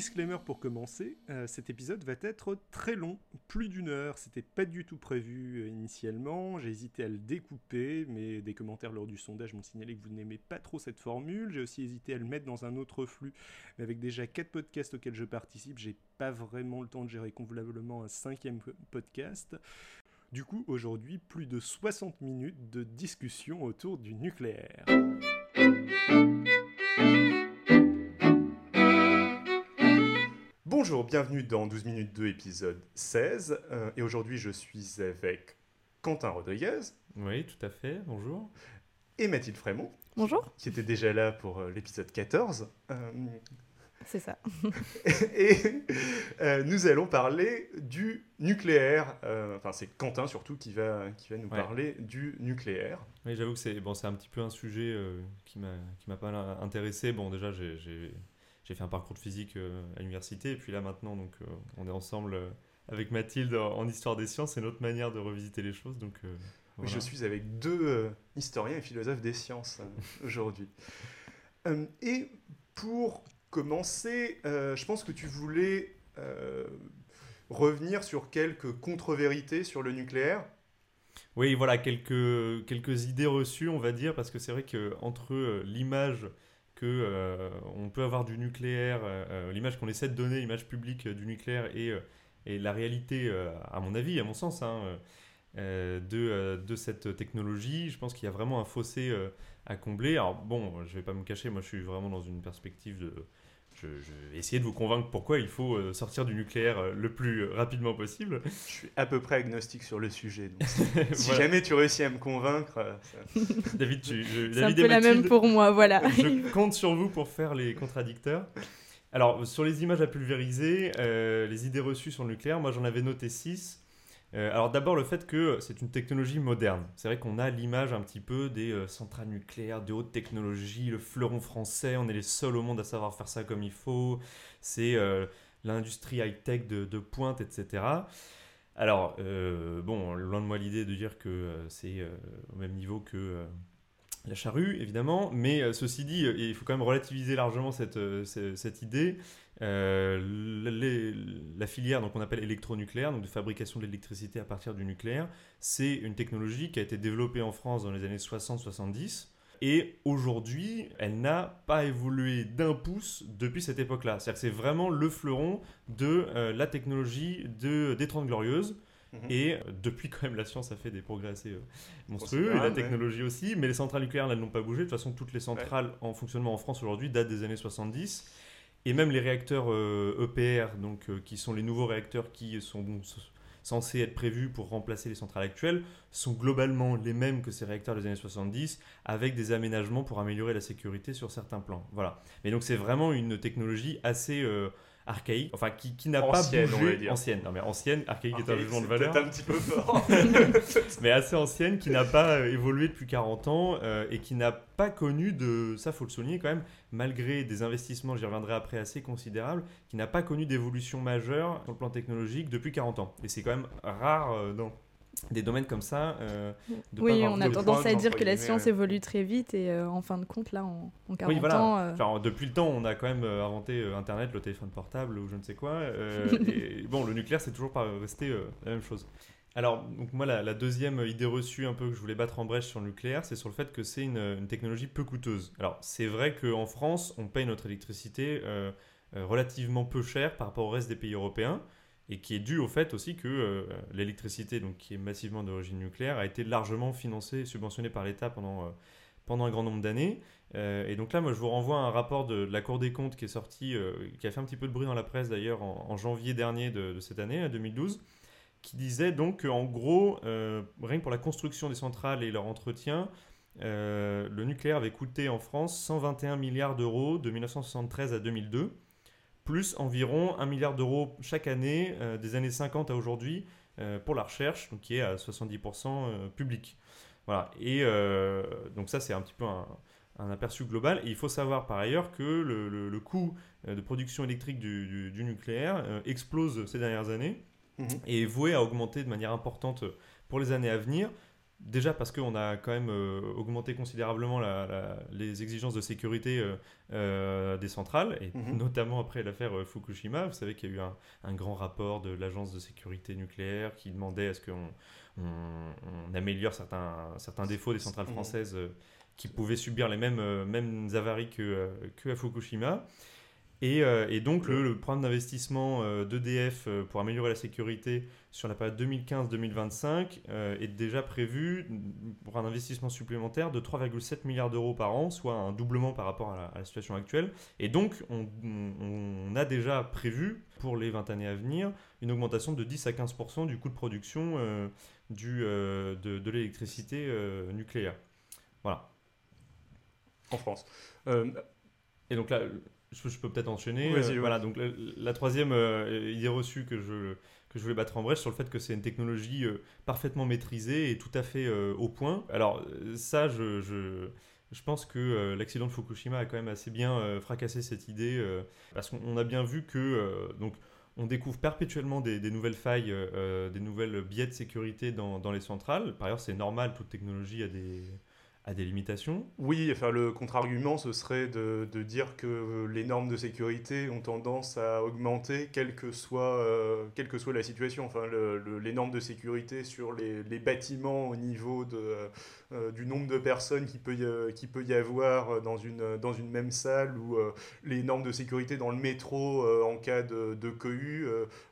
disclaimer pour commencer, euh, cet épisode va être très long, plus d'une heure. C'était pas du tout prévu euh, initialement. J'ai hésité à le découper, mais des commentaires lors du sondage m'ont signalé que vous n'aimez pas trop cette formule. J'ai aussi hésité à le mettre dans un autre flux, mais avec déjà quatre podcasts auxquels je participe, j'ai pas vraiment le temps de gérer convenablement un cinquième podcast. Du coup, aujourd'hui, plus de 60 minutes de discussion autour du nucléaire. Bonjour, bienvenue dans 12 minutes 2 épisode 16. Euh, et aujourd'hui, je suis avec Quentin Rodriguez. Oui, tout à fait, bonjour. Et Mathilde Frémont. Bonjour. Qui était déjà là pour euh, l'épisode 14. Euh, C'est ça. et nous allons parler du nucléaire. enfin, c'est Quentin surtout qui va, qui va nous parler du nucléaire. Oui, j'avoue que c'est bon, un petit peu un sujet qui m'a pas intéressé. Bon, déjà, j'ai j'ai fait un parcours de physique euh, à l'université, et puis là maintenant, donc, euh, on est ensemble euh, avec Mathilde en, histoire des sciences, c'est notre manière de revisiter les choses. Donc, oui, je suis avec deux historiens et philosophes des sciences aujourd'hui. et pour commencer, je pense que tu voulais revenir sur quelques contre-vérités sur le nucléaire. Oui, voilà, quelques, quelques idées reçues, on va dire, parce que c'est vrai qu'entre l'image euh, on peut avoir du nucléaire, euh, euh, l'image qu'on essaie de donner, l'image publique du nucléaire et, et la réalité, à mon avis, à mon sens, hein, de, de, cette technologie. Je pense qu'il y a vraiment un fossé à combler. Alors bon, je vais pas me cacher, moi je suis vraiment dans une perspective de je, vais essayer de vous convaincre pourquoi il faut euh, sortir du nucléaire euh, le plus rapidement possible. Je suis à peu près agnostique sur le sujet. si jamais tu réussis à me convaincre. Euh, David, tu, C'est un peu la même pour moi, voilà. je compte sur vous pour faire les contradicteurs. Alors, sur les images à pulvériser, les idées reçues sur le nucléaire, moi j'en avais noté 6. Euh, alors d'abord le fait que c'est une technologie moderne. C'est vrai qu'on a l'image un petit peu des euh, centrales nucléaires de haute technologie, le fleuron français, on est les seuls au monde à savoir faire ça comme il faut, c'est euh, l'industrie high-tech de, pointe, etc. Alors, bon, loin de moi l'idée de dire que c'est au même niveau que la charrue, évidemment, mais ceci dit, il faut quand même relativiser largement cette, cette idée. Euh, la filière donc on appelle électronucléaire, donc de fabrication de l'électricité à partir du nucléaire, c'est une technologie qui a été développée en France dans les années 60-70. Et aujourd'hui, elle n'a pas évolué d'un pouce depuis cette époque-là. C'est-à-dire que c'est vraiment le fleuron de euh, la technologie de, des 30 Glorieuses. Mhm. Et euh, depuis, quand même, la science a fait des progrès assez monstrueux, et la technologie aussi. Mais les centrales nucléaires, elles n'ont pas bougé. De toute façon, toutes les centrales en fonctionnement en France aujourd'hui datent des années 70. Et même les réacteurs EPR, euh, e donc, euh, qui sont les nouveaux réacteurs qui sont censés être prévus pour remplacer les centrales actuelles, sont globalement les mêmes que ces réacteurs des années 70, avec des aménagements pour améliorer la sécurité sur certains plans. Voilà. Mais donc c'est vraiment une technologie assez euh, archaïque, enfin qui, qui n'a pas bougé, ancienne, non mais ancienne, archaïque est un jugement de valeur, un petit peu fort, mais assez ancienne, qui n'a pas euh, évolué depuis 40 ans euh, et qui n'a pas connu de, ça faut le souligner quand même, malgré des investissements, j'y reviendrai après, assez considérables, qui n'a pas connu d'évolution majeure sur le plan technologique depuis 40 ans. Et c'est quand même rare euh, dans des domaines comme ça. Euh, oui, on a tendance à dire que la science évolue très vite et euh, en fin de compte, là, en, 40 oui, voilà. ans... Euh, depuis le temps, on a quand même inventé Internet, le téléphone portable ou je ne sais quoi. et bon, le nucléaire, c'est toujours pas resté la même chose. Alors, donc moi, la, deuxième idée reçue un peu que je voulais battre en brèche sur le nucléaire, c'est sur le fait que c'est une, une, technologie peu coûteuse. Alors, c'est vrai qu'en France, on paye notre électricité relativement peu cher par rapport au reste des pays européens et qui est dû au fait aussi que euh, l'électricité, donc qui est massivement d'origine nucléaire, a été largement financée, subventionnée par l'État pendant, euh, pendant un grand nombre d'années. Euh, et donc là, moi, je vous renvoie à un rapport de, la Cour des comptes qui est sorti, qui a fait un petit peu de bruit dans la presse d'ailleurs en, janvier dernier de, cette année, 2012, qui disait donc qu'en gros, rien que pour la construction des centrales et leur entretien, le nucléaire avait coûté en France 121 milliards d'euros de 1973 à 2002 plus environ 1 milliard d'euros chaque année euh, des années 50 à aujourd'hui euh, pour la recherche, donc qui est à 70% euh, public. Voilà. Et donc ça, c'est un petit peu un, aperçu global. Et il faut savoir par ailleurs que le, coût de production électrique du, nucléaire explose ces dernières années mmh. et est voué à augmenter de manière importante pour les années à venir Déjà parce qu'on a quand même augmenté considérablement les exigences de sécurité des centrales, et mhm. notamment après l'affaire Fukushima. Vous savez qu'il y a eu un, un grand rapport de l'agence de sécurité nucléaire qui demandait à ce qu'on on, améliore certains, certains défauts des centrales mmh. françaises euh, qui pouvaient subir les mêmes, euh, mêmes avaries que, euh, que à Fukushima. Et, et, donc le, le programme d'investissement d'EDF pour améliorer la sécurité sur la période 2015-2025 est déjà prévu pour un investissement supplémentaire de 3,7 milliards d'euros par an, soit un doublement par rapport à la, situation actuelle. Et donc on, on, a déjà prévu pour les 20 années à venir une augmentation de 10 à 15% du coût de production du, euh, de, l'électricité euh, nucléaire. Voilà. En France. Euh, et donc là, je, peux peut-être enchaîner. Voilà, donc la, troisième idée reçue que je, que je voulais battre en brèche sur le fait que c'est une technologie parfaitement maîtrisée et tout à fait au point. Alors ça, je, je, je pense que l'accident de Fukushima a quand même assez bien fracassé cette idée parce qu'on a bien vu que donc on découvre perpétuellement des, nouvelles failles, euh, euh, des nouvelles biais de sécurité dans, les centrales. Par ailleurs, c'est normal, toute technologie a des, a des limitations. Oui, enfin, le contre-argument, ce serait de, dire que les normes de sécurité ont tendance à augmenter, quelle que soit, euh, la situation. Enfin, les normes de sécurité sur les bâtiments au niveau de euh, du nombre de personnes qui peut y, qui peut y avoir euh, dans une, dans une même salle ou euh, les normes de sécurité dans le métro en cas de, de cohue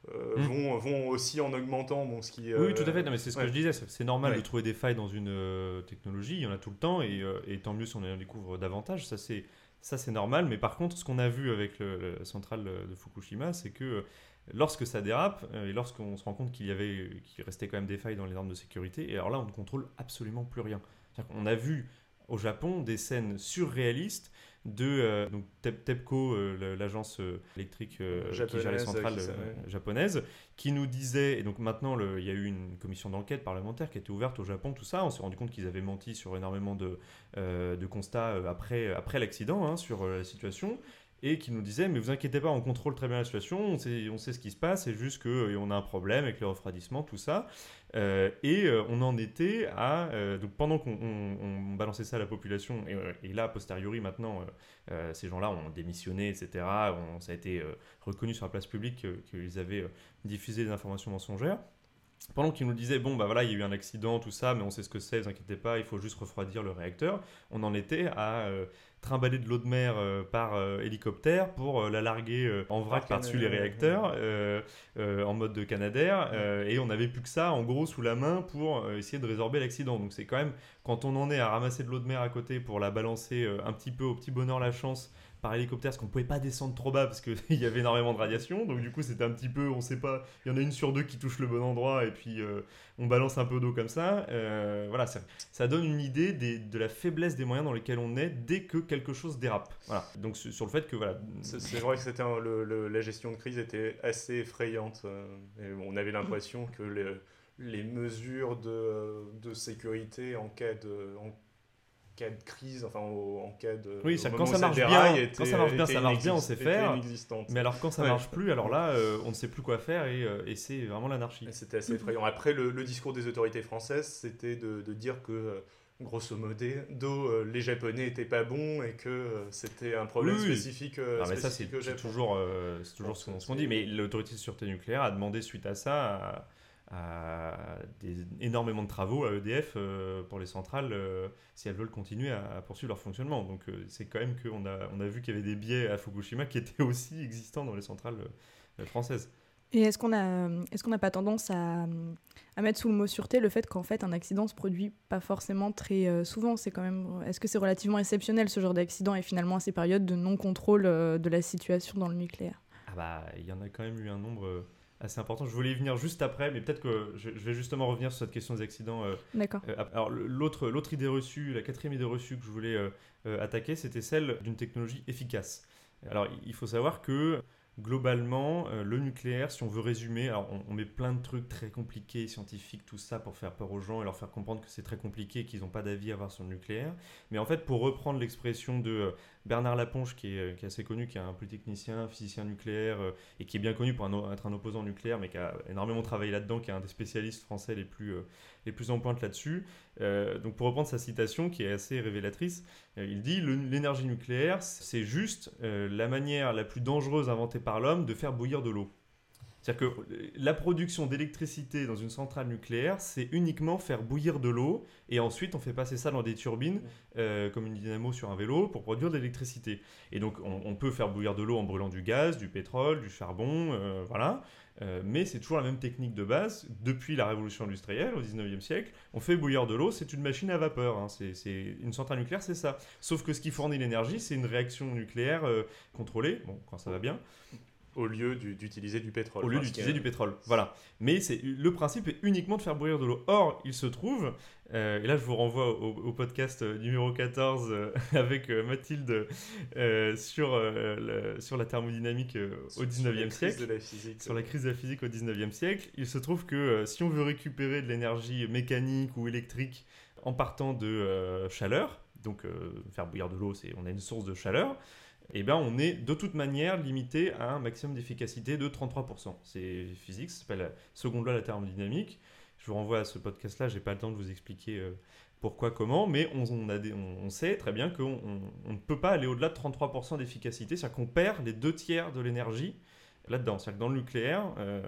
mmh. vont, vont aussi en augmentant. Bon, ce qui, oui, tout à fait. mais c'est ce que je disais. C'est normal de trouver des failles dans une technologie. Il y en a tout le temps et, et tant mieux si on en découvre davantage. Ça, c'est ça, c'est normal, mais par contre, ce qu'on a vu avec le, la centrale de Fukushima, c'est que lorsque ça dérape et lorsqu'on se rend compte qu'il y avait, qu'il restait quand même des failles dans les normes de sécurité, et alors là, on ne contrôle absolument plus rien. On a vu au Japon des scènes surréalistes de euh, donc TEPCO, euh, l'agence euh, électrique qui gère les centrales japonaises, qui nous disait, et donc maintenant il y a eu une commission d'enquête parlementaire qui a été ouverte au Japon, tout ça, on s'est rendu compte qu'ils avaient menti sur énormément de, de constats après, après l'accident, hein, sur la situation, et qui nous disait mais vous inquiétez pas on contrôle très bien la situation on sait, on sait ce qui se passe c'est juste que on a un problème avec le refroidissement tout ça. Euh, et euh, on en était à euh, donc pendant qu'on balançait ça à la population et, là a posteriori maintenant ces gens-là ont démissionné etc on, ça a été reconnu sur la place publique qu'ils avaient diffusé des informations mensongères pendant qu'ils nous disaient, bon, bah voilà, il y a eu un accident, tout ça, mais on sait ce que c'est, ne vous inquiétez pas, il faut juste refroidir le réacteur. On en était à trimballer de l'eau de mer euh, par euh, hélicoptère pour euh, la larguer en vrac par-dessus les réacteurs en mode de Canadair et on n'avait plus que ça en gros sous la main pour essayer de résorber l'accident. Donc c'est quand même quand on en est à ramasser de l'eau de mer à côté pour la balancer un petit peu au petit bonheur la chance par hélicoptère parce qu'on pouvait pas descendre trop bas parce qu'il y avait énormément de radiation. Donc du coup, c'était un petit peu, on sait pas, il y en a une sur deux qui touche le bon endroit et puis euh, on balance un peu d'eau comme ça. Euh, voilà, ça, ça, donne une idée des, de la faiblesse des moyens dans lesquels on est dès que quelque chose dérape. Voilà. Donc sur le fait que voilà. C'est vrai que c'était la gestion de crise était assez effrayante. Euh, on avait l'impression que les, les mesures de, de, sécurité en cas de cas de crise, enfin en cas de. Oui, ça, quand, ça marche bien, quand ça marche bien, ça marche bien, on sait faire. Mais alors quand ça marche plus, alors là, euh, on ne sait plus quoi faire et, euh, et c'est vraiment l'anarchie. C'était assez effrayant. Après, le, discours des autorités françaises, c'était de, de, dire que. Euh, grosso modo, les Japonais étaient pas bons et que c'était un problème spécifique. Mais ça, c'est toujours, ce qu'on dit. Mais l'autorité de sûreté nucléaire a demandé suite à ça à, à des, énormément de travaux à EDF euh, pour les centrales euh, si elles veulent continuer à, poursuivre leur fonctionnement. Donc euh, c'est quand même qu'on a, on a vu qu'il y avait des biais à Fukushima qui étaient aussi existants dans les centrales françaises. Et est-ce qu'on a, est-ce qu'on n'a pas tendance à, à, mettre sous le mot sûreté le fait qu'en fait un accident se produit pas forcément très souvent? C'est quand même, est-ce que c'est relativement exceptionnel ce genre d'accident et finalement à ces périodes de non-contrôle de la situation dans le nucléaire? Ah bah il y en a quand même eu un nombre assez important. Je voulais y venir juste après, mais peut-être que je, vais justement revenir sur cette question des accidents. Euh, D'accord. Euh, alors, l'autre, l'autre idée reçue, la quatrième idée reçue que je voulais euh, attaquer, c'était celle d'une technologie efficace. Alors, il faut savoir que globalement, le nucléaire, si on veut résumer, alors on, met plein de trucs très compliqués, scientifiques, tout ça, pour faire peur aux gens et leur faire comprendre que c'est très compliqué, qu'ils n'ont pas d'avis à avoir sur le nucléaire. Mais en fait, pour reprendre l'expression de Bernard Laponche, qui est, qui est, assez connu, qui est un polytechnicien, physicien nucléaire, euh, et qui est bien connu pour être un opposant nucléaire, mais qui a énormément travaillé là-dedans, qui est un des spécialistes français les plus, les plus en pointe là-dessus. donc pour reprendre sa citation, qui est assez révélatrice, il dit l'énergie nucléaire, c'est juste la manière la plus dangereuse inventée par l'homme de faire bouillir de l'eau. C'est-à-dire que la production d'électricité dans une centrale nucléaire, c'est uniquement faire bouillir de l'eau et ensuite on fait passer ça dans des turbines euh, comme une dynamo sur un vélo pour produire de l'électricité. Et donc on, peut faire bouillir de l'eau en brûlant du gaz, du pétrole, du charbon, euh, voilà. Euh, mais c'est toujours la même technique de base. Depuis la révolution industrielle au 19e siècle, on fait bouillir de l'eau, c'est une machine à vapeur. Hein. C'est, une centrale nucléaire, c'est ça. Sauf que ce qui fournit l'énergie, c'est une réaction nucléaire contrôlée, bon, quand ça va bien, au lieu d'utiliser du pétrole. Au lieu d'utiliser du pétrole, voilà. Mais le principe est uniquement de faire bouillir de l'eau. Or, il se trouve, euh, et là je vous renvoie au, podcast euh, numéro 14 euh, avec Mathilde sur, sur la thermodynamique au 19e siècle, sur la crise de la physique au 19e siècle. Il se trouve que si on veut récupérer de l'énergie mécanique ou électrique en partant de chaleur, donc faire bouillir de l'eau, on a une source de chaleur eh ben, on est de toute manière limité à un maximum d'efficacité de 33%. C'est physique, ça s'appelle la seconde loi de la thermodynamique. Je vous renvoie à ce podcast-là, j'ai pas le temps de vous expliquer euh, pourquoi, comment, mais on, sait très bien qu'on ne peut pas aller au-delà de 33% d'efficacité, c'est-à-dire qu'on perd les deux tiers de l'énergie là-dedans. C'est-à-dire que dans le nucléaire, euh,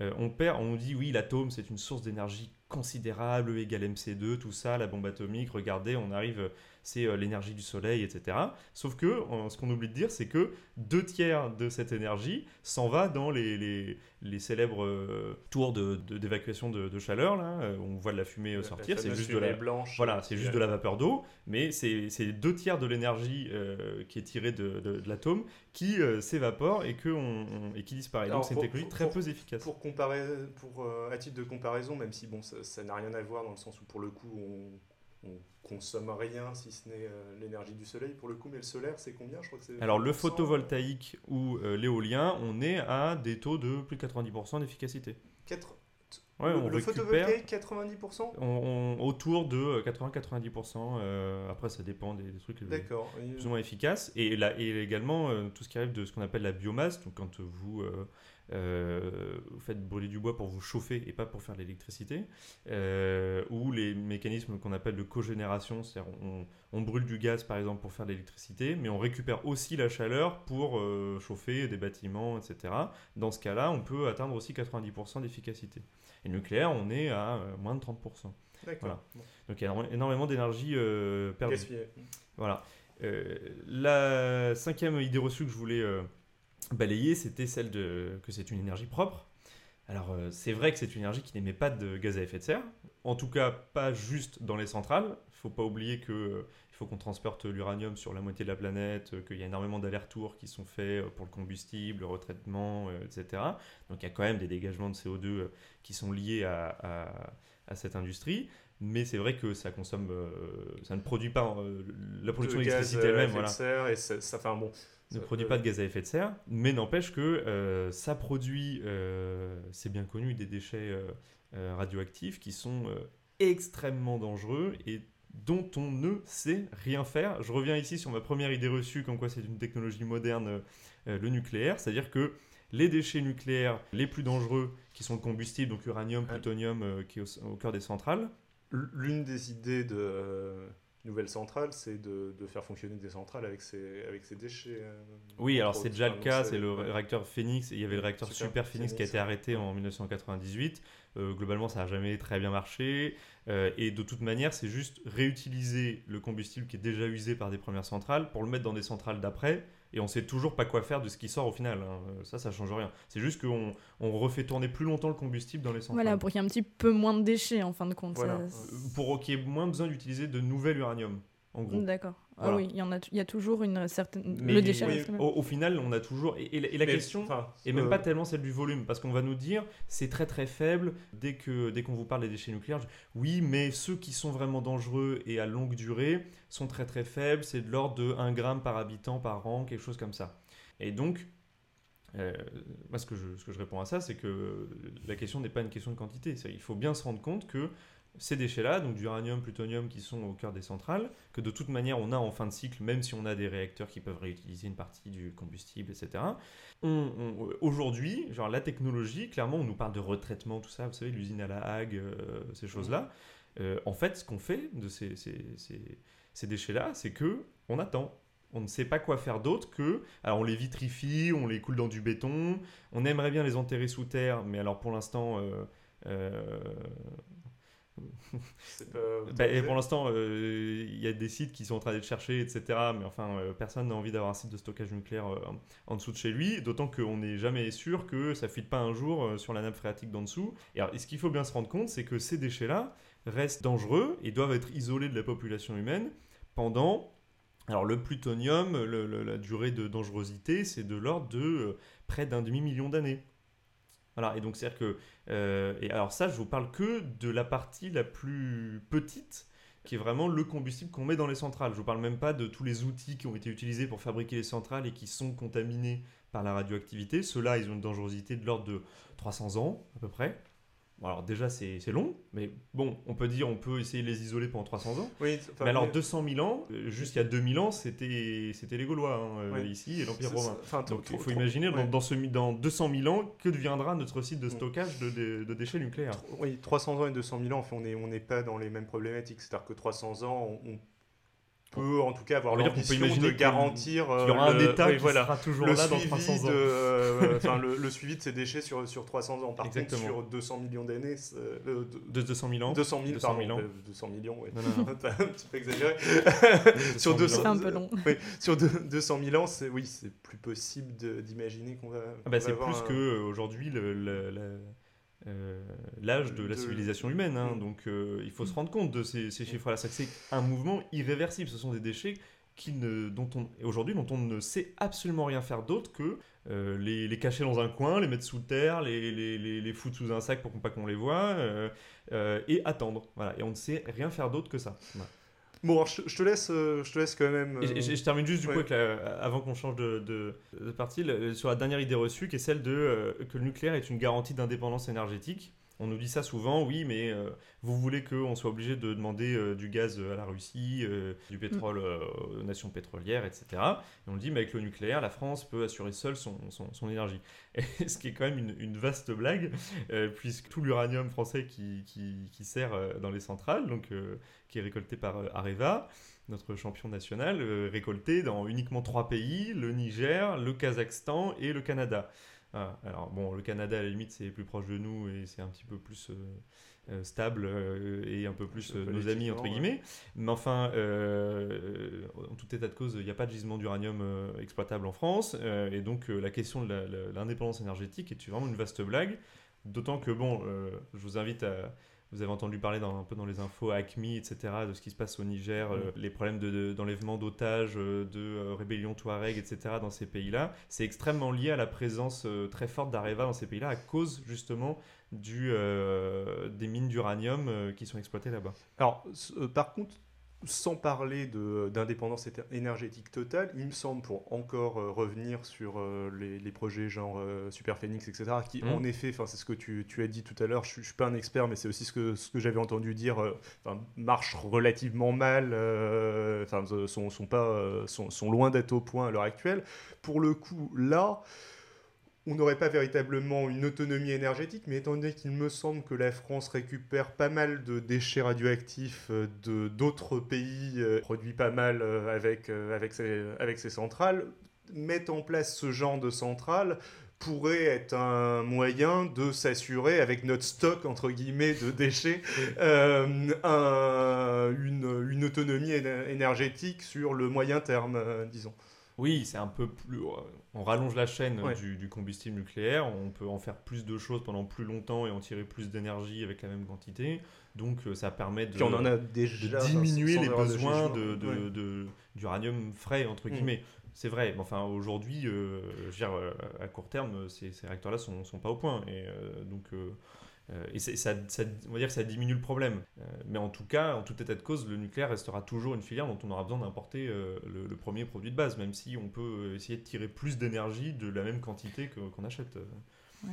euh, on perd, on dit oui, l'atome c'est une source d'énergie considérable, E égale MC2, tout ça, la bombe atomique, regardez, on arrive c'est euh, l'énergie du soleil, etc. Sauf que ce qu'on oublie de dire, c'est que deux tiers de cette énergie s'en va dans les, les, célèbres euh, tours d'évacuation de, de, chaleur. Là, euh, on voit de la fumée sortir, c'est juste de la blanche. Voilà, c'est juste de la vapeur d'eau, mais c'est deux tiers de l'énergie qui est tirée de, de l'atome qui s'évapore et, que on, et qui disparaît. Donc c'est une technologie très peu efficace. Pour pour, à titre de comparaison, même si bon, ça n'a rien à voir dans le sens où pour le coup on on consomme rien si ce n'est euh, l'énergie du soleil pour le coup, mais le solaire c'est combien? Je crois que. Alors le photovoltaïque ou euh, l'éolien, on est à des taux de plus de 90% d'efficacité. 4... Ouais, le, le photovoltaïque 90% on, Autour de 80-90%. Euh, après, ça dépend des, trucs plus ou moins efficaces. Et, là, et également, tout ce qui arrive de ce qu'on appelle la biomasse. Donc, quand vous euh, vous faites brûler du bois pour vous chauffer et pas pour faire de l'électricité, euh, ou les mécanismes qu'on appelle de cogénération, c'est-à-dire on, brûle du gaz par exemple pour faire de l'électricité, mais on récupère aussi la chaleur pour euh, chauffer des bâtiments, etc. Dans ce cas-là, on peut atteindre aussi 90% d'efficacité. Et le nucléaire, on est à moins de 30%. Voilà. Donc il y a énormément d'énergie perdue. Voilà. la cinquième idée reçue que je voulais balayer, c'était celle de que c'est une énergie propre. Alors euh, c'est vrai que c'est une énergie qui n'émet pas de gaz à effet de serre, en tout cas pas juste dans les centrales. Il faut pas oublier que euh, il faut qu'on transporte l'uranium sur la moitié de la planète, euh, qu'il y a énormément d'allers-retours qui sont faits pour le combustible, le retraitement, etc. Donc il y a quand même des dégagements de CO2 qui sont liés à, à, cette industrie. Mais c'est vrai que ça consomme, ça ne produit pas la production d'électricité elle-même. Voilà. Et ça, ça fait un bon ne produit pas de gaz à effet de serre, mais n'empêche que euh, ça produit, euh, c'est bien connu, des déchets euh, radioactifs qui sont extrêmement dangereux et dont on ne sait rien faire. Je reviens ici sur ma première idée reçue, comme quoi c'est une technologie moderne, le nucléaire, c'est-à-dire que les déchets nucléaires les plus dangereux, qui sont le combustible, donc uranium, plutonium, qui est au cœur des centrales. L'une des idées de nouvelle centrale, c'est de, faire fonctionner des centrales avec ces, avec déchets. Euh, oui, alors c'est déjà le cas, c'est le réacteur Phoenix, il y avait le réacteur Super, Phoenix, qui a été arrêté en 1998. Euh, globalement, ça n'a jamais très bien marché. Euh, et de toute manière, c'est juste réutiliser le combustible qui est déjà usé par des premières centrales pour le mettre dans des centrales d'après et on sait toujours pas quoi faire de ce qui sort au final. Hein. Ça, ça change rien. C'est juste qu'on on refait tourner plus longtemps le combustible dans les centrales. Voilà, pour qu'il y ait un petit peu moins de déchets en fin de compte. Voilà. Pour qu'il y ait moins besoin d'utiliser de nouvel uranium. D'accord. Ah oui, il y, en a, il y a toujours une certaine. le déchet au, final, on a toujours. Et, la, question est même pas tellement celle du volume, parce qu'on va nous dire c'est très très faible dès que dès qu'on vous parle des déchets nucléaires. Oui, mais ceux qui sont vraiment dangereux et à longue durée sont très très faibles. C'est de l'ordre de 1 gramme par habitant par an, quelque chose comme ça. Et donc, moi, ce que, je, ce que je réponds à ça, c'est que la question n'est pas une question de quantité. Il faut bien se rendre compte que ces déchets-là, donc d'uranium, plutonium, qui sont au cœur des centrales, que de toute manière on a en fin de cycle, même si on a des réacteurs qui peuvent réutiliser une partie du combustible, etc. Aujourd'hui, genre la technologie, clairement, on nous parle de retraitement, tout ça, vous savez, l'usine à la Hague, euh, ces choses-là. Euh, en fait, ce qu'on fait de ces, ces, ces, déchets-là, c'est que on attend. On ne sait pas quoi faire d'autre que. Alors, on les vitrifie, on les coule dans du béton. On aimerait bien les enterrer sous terre, mais alors pour l'instant, euh, bah, et pour l'instant, euh, il y a des sites qui sont en train d'être cherchés, etc. Mais enfin, euh, personne n'a envie d'avoir un site de stockage nucléaire euh, en dessous de chez lui. D'autant qu'on n'est jamais sûr que ça ne fuite pas un jour sur la nappe phréatique d'en dessous. Et, ce qu'il faut bien se rendre compte, c'est que ces déchets-là restent dangereux et doivent être isolés de la population humaine pendant. Alors, le plutonium, la durée de dangerosité, c'est de l'ordre de près d'un demi-million d'années. Voilà, et donc c'est-à-dire que. Euh, et alors, ça, je vous parle que de la partie la plus petite, qui est vraiment le combustible qu'on met dans les centrales. Je vous parle même pas de tous les outils qui ont été utilisés pour fabriquer les centrales et qui sont contaminés par la radioactivité. Ceux-là, ils ont une dangerosité de l'ordre de 300 ans, à peu près alors déjà c'est long, mais bon, on peut dire on peut essayer de les isoler pendant 300 ans. Oui, mais alors 200 000 ans, jusqu'à 2000 ans, c'était les Gaulois hein, euh, ici et l'Empire romain. Donc il faut imaginer dans, ce, dans 200 000 ans que deviendra notre site de stockage de, de, déchets nucléaires? Oui, 300 ans et 200 000 ans, on n'est on pas dans les mêmes problématiques. C'est-à-dire que 300 ans, on peut en tout cas avoir l'ambition de garantir qu'il y aura un État qui sera toujours là dans 300 ans. Euh, le, suivi de ces déchets sur, sur 300 ans. Par Exactement. contre, sur 200 millions d'années... Euh, de 200 000 ans 200 000, 200 000 ans. 200 millions, oui. un petit peu exagéré. sur 200, un peu long. Oui, sur 200 000 ans, oui, c'est plus possible d'imaginer qu'on va... Ah bah c'est plus un... qu'aujourd'hui le, le euh, l'âge de la civilisation humaine. Hein. Mm. Donc euh, il faut se rendre compte de ces, chiffres-là. C'est un mouvement irréversible. Ce sont des déchets qui ne, dont on, aujourd'hui dont on ne sait absolument rien faire d'autre que euh, les, cacher dans un coin, les mettre sous terre, les, les, les foutre sous un sac pour qu'on pas qu'on les voit, et attendre. Voilà. Et on ne sait rien faire d'autre que ça. Bon, je, te laisse, euh, je te laisse quand même. Et, je, termine juste du coup avant qu'on change de, de, partie sur la dernière idée reçue qui est celle de euh, que le nucléaire est une garantie d'indépendance énergétique. On nous dit ça souvent, oui, mais euh, vous voulez qu'on soit obligé de demander euh, du gaz à la Russie, euh, du pétrole aux nations pétrolières, etc. Et on dit, mais avec le nucléaire, la France peut assurer seule son, son, énergie. Et ce qui est quand même une, vaste blague, puisque tout l'uranium français qui, qui, qui, sert dans les centrales, donc, qui est récolté par Areva, notre champion national, récolté dans uniquement trois pays, le Niger, le Kazakhstan et le Canada. Ah, alors bon, le Canada à la limite c'est plus proche de nous et c'est un petit peu plus euh, euh, stable euh, et un peu plus nos amis entre guillemets. Mais enfin, en tout état de cause, il n'y a pas de gisement d'uranium exploitable en France et donc la question de l'indépendance énergétique est vraiment une vaste blague. D'autant que bon, je vous invite à vous avez entendu parler dans, un peu dans les infos ACMI, etc., de ce qui se passe au Niger, euh, les problèmes d'enlèvement d'otages, euh, de euh, rébellion Touareg, etc., dans ces pays-là. C'est extrêmement lié à la présence très forte d'Areva dans ces pays-là, à cause justement du, des mines d'uranium qui sont exploitées là-bas. Alors, par contre, sans parler d'indépendance énergétique totale, il me semble, pour encore euh, revenir sur euh, les, projets genre euh, Super Phoenix, etc., qui mmh. en effet, c'est ce que tu, tu, as dit tout à l'heure, je ne suis pas un expert, mais c'est aussi ce que, ce que j'avais entendu dire, marchent relativement mal, sont, sont, pas, sont, sont loin d'être au point à l'heure actuelle. Pour le coup, là, on n'aurait pas véritablement une autonomie énergétique, mais étant donné qu'il me semble que la France récupère pas mal de déchets radioactifs euh, de d'autres pays, euh, produit pas mal euh, avec, avec, ses, avec ses centrales, mettre en place ce genre de centrale pourrait être un moyen de s'assurer, avec notre stock, entre guillemets, de déchets, une, une, autonomie énergétique sur le moyen terme, disons. Oui, c'est un peu plus. Euh, on rallonge la chaîne du, combustible nucléaire, on peut en faire plus de choses pendant plus longtemps et en tirer plus d'énergie avec la même quantité. Donc euh, ça permet de, en a déjà, diminuer les besoins d'uranium frais, entre mm. guillemets. C'est vrai, mais enfin aujourd'hui, euh, à court terme, ces, réacteurs-là sont, sont pas au point. Et donc et ça, on va dire que ça diminue le problème. mais en tout cas, en tout état de cause, le nucléaire restera toujours une filière dont on aura besoin d'importer le, premier produit de base, même si on peut essayer de tirer plus d'énergie de la même quantité qu'on achète.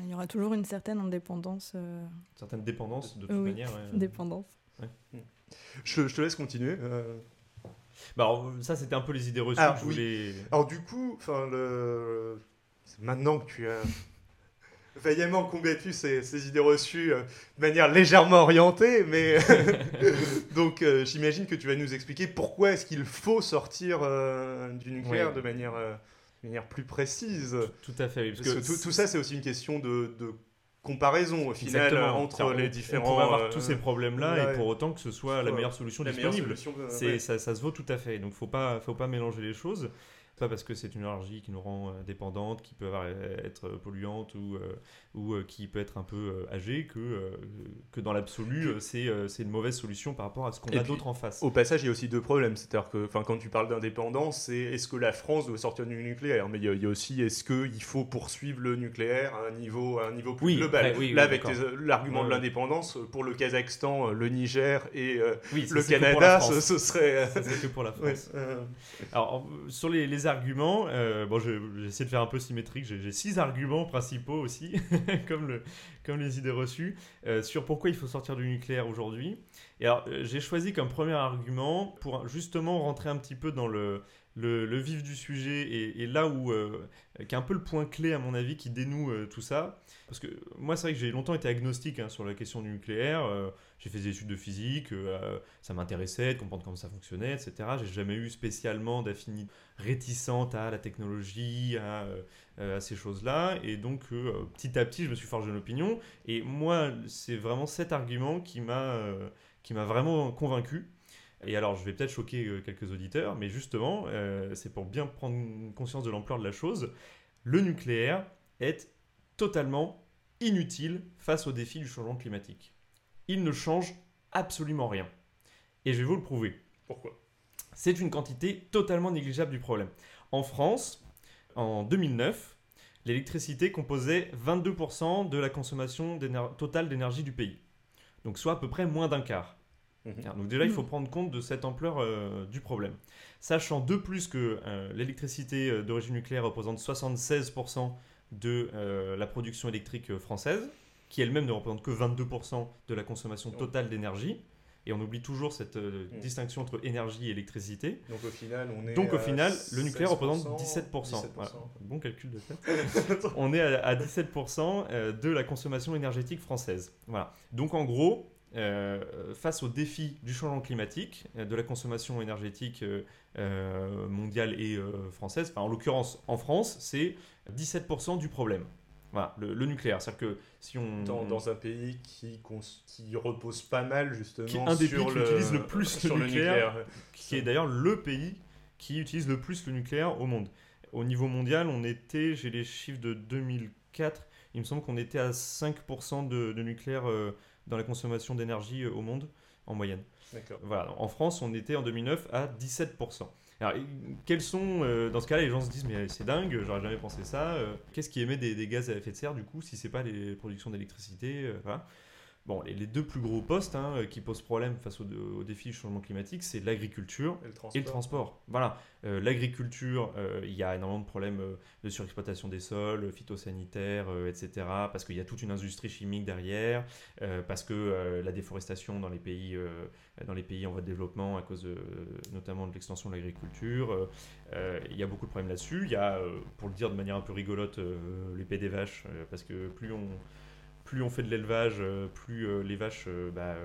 il y aura toujours une certaine indépendance. Une certaine dépendance, de toute manière. Dépendance. Je, te laisse continuer. Bah alors, ça, c'était un peu les idées reçues alors, que je voulais... Alors du coup, le... maintenant que tu as vaillamment combattu ces, ces idées reçues euh, de manière légèrement orientée, mais donc euh, j'imagine que tu vas nous expliquer pourquoi est-ce qu'il faut sortir euh, du nucléaire de manière, manière plus précise. Tout, à fait. Parce, que, tout, ça, c'est aussi une question de, de comparaison au final entre les différents. On pourrait avoir tous ces problèmes-là et pour autant que ce soit la meilleure solution disponible. c'est ça, ça, se vaut tout à fait. Donc faut pas, faut pas mélanger les choses pas parce que c'est une allergie qui nous rend euh, dépendante, qui peut euh, être polluante ou, euh, ou qui peut être un peu âgée, que, que dans l'absolu, c'est une mauvaise solution par rapport à ce qu'on a d'autre en face. Au passage, il y a aussi deux problèmes. C'est-à-dire que quand tu parles d'indépendance, c'est est-ce que la France doit sortir du nucléaire? Mais il y, a, aussi est-ce qu'il faut poursuivre le nucléaire à un niveau, à un niveau plus global? Là, avec l'argument de l'indépendance, pour le Kazakhstan, le Niger et le Canada, ce, serait. que pour la France. Alors, sur les, les arguments. Euh, bon, j'ai essayé de faire un peu symétrique. J'ai six arguments principaux aussi, comme, le, comme les idées reçues, euh, sur pourquoi il faut sortir du nucléaire aujourd'hui. Et alors, euh, j'ai choisi comme premier argument pour justement rentrer un petit peu dans le, le, vif du sujet et, là où, qui est un peu le point clé à mon avis qui dénoue tout ça. Parce que moi, c'est vrai que j'ai longtemps été agnostique hein, sur la question du nucléaire. j'ai fait des études de physique, ça m'intéressait de comprendre comment ça fonctionnait, etc. J'ai jamais eu spécialement d'affinité réticente à la technologie, à, euh, à ces choses-là. Et donc, euh, petit à petit, je me suis forgé une opinion. Et moi, c'est vraiment cet argument qui m'a euh, qui m'a vraiment convaincu. Et alors, je vais peut-être choquer quelques auditeurs, mais justement, c'est pour bien prendre conscience de l'ampleur de la chose. Le nucléaire est totalement inutile face au défi du changement climatique. Il ne change absolument rien. Et je vais vous le prouver. Pourquoi? C'est une quantité totalement négligeable du problème. En France, en 2009, l'électricité composait 22% de la consommation totale d'énergie du pays. Donc soit à peu près moins d'un quart. Mhm. Donc déjà, il faut prendre compte de cette ampleur euh, du problème. Sachant de plus que euh, l'électricité euh, d'origine nucléaire représente 76% de la production électrique française, qui elle-même ne représente que 22% de la consommation totale d'énergie. Et on oublie toujours cette euh, mm. distinction entre énergie et électricité. Donc au final, on est Donc, au final le nucléaire représente 17%. Bon calcul de fait. on est à, 17% euh, de la consommation énergétique française. Voilà. Donc en gros, euh, face au défi du changement climatique, de la consommation énergétique mondiale et française, enfin en l'occurrence en France, c'est 17% du problème. Voilà, le, nucléaire. C'est-à-dire que si on. Dans, un pays qui, qui repose pas mal, justement. Qui est un des pays qui utilise le plus le nucléaire, Qui est d'ailleurs le pays qui utilise le plus le nucléaire au monde. Au niveau mondial, on était, j'ai les chiffres de 2004, il me semble qu'on était à 5% de, de, nucléaire euh, dans la consommation d'énergie euh, au monde, en moyenne. Voilà. En France, on était en 2009 à 17%. Alors, quels sont, euh, dans ce cas-là, les gens se disent, mais c'est dingue, j'aurais jamais pensé ça. Euh, qu'est-ce qui émet des, gaz à effet de serre, du coup, si c'est pas les productions d'électricité euh, Bon, les, deux plus gros postes hein, qui posent problème face au, défi du changement climatique, c'est l'agriculture et, le transport. Voilà, l'agriculture, il y a énormément de problèmes de surexploitation des sols, phytosanitaires, etc. Parce qu'il y a toute une industrie chimique derrière, parce que la déforestation dans les pays dans les pays en voie de développement à cause notamment de l'extension de l'agriculture. Euh, euh, il y a beaucoup de problèmes là-dessus. Il y a, euh, pour le dire de manière un peu rigolote, l'épée des vaches, parce que plus on, plus on fait de l'élevage, plus les vaches bah,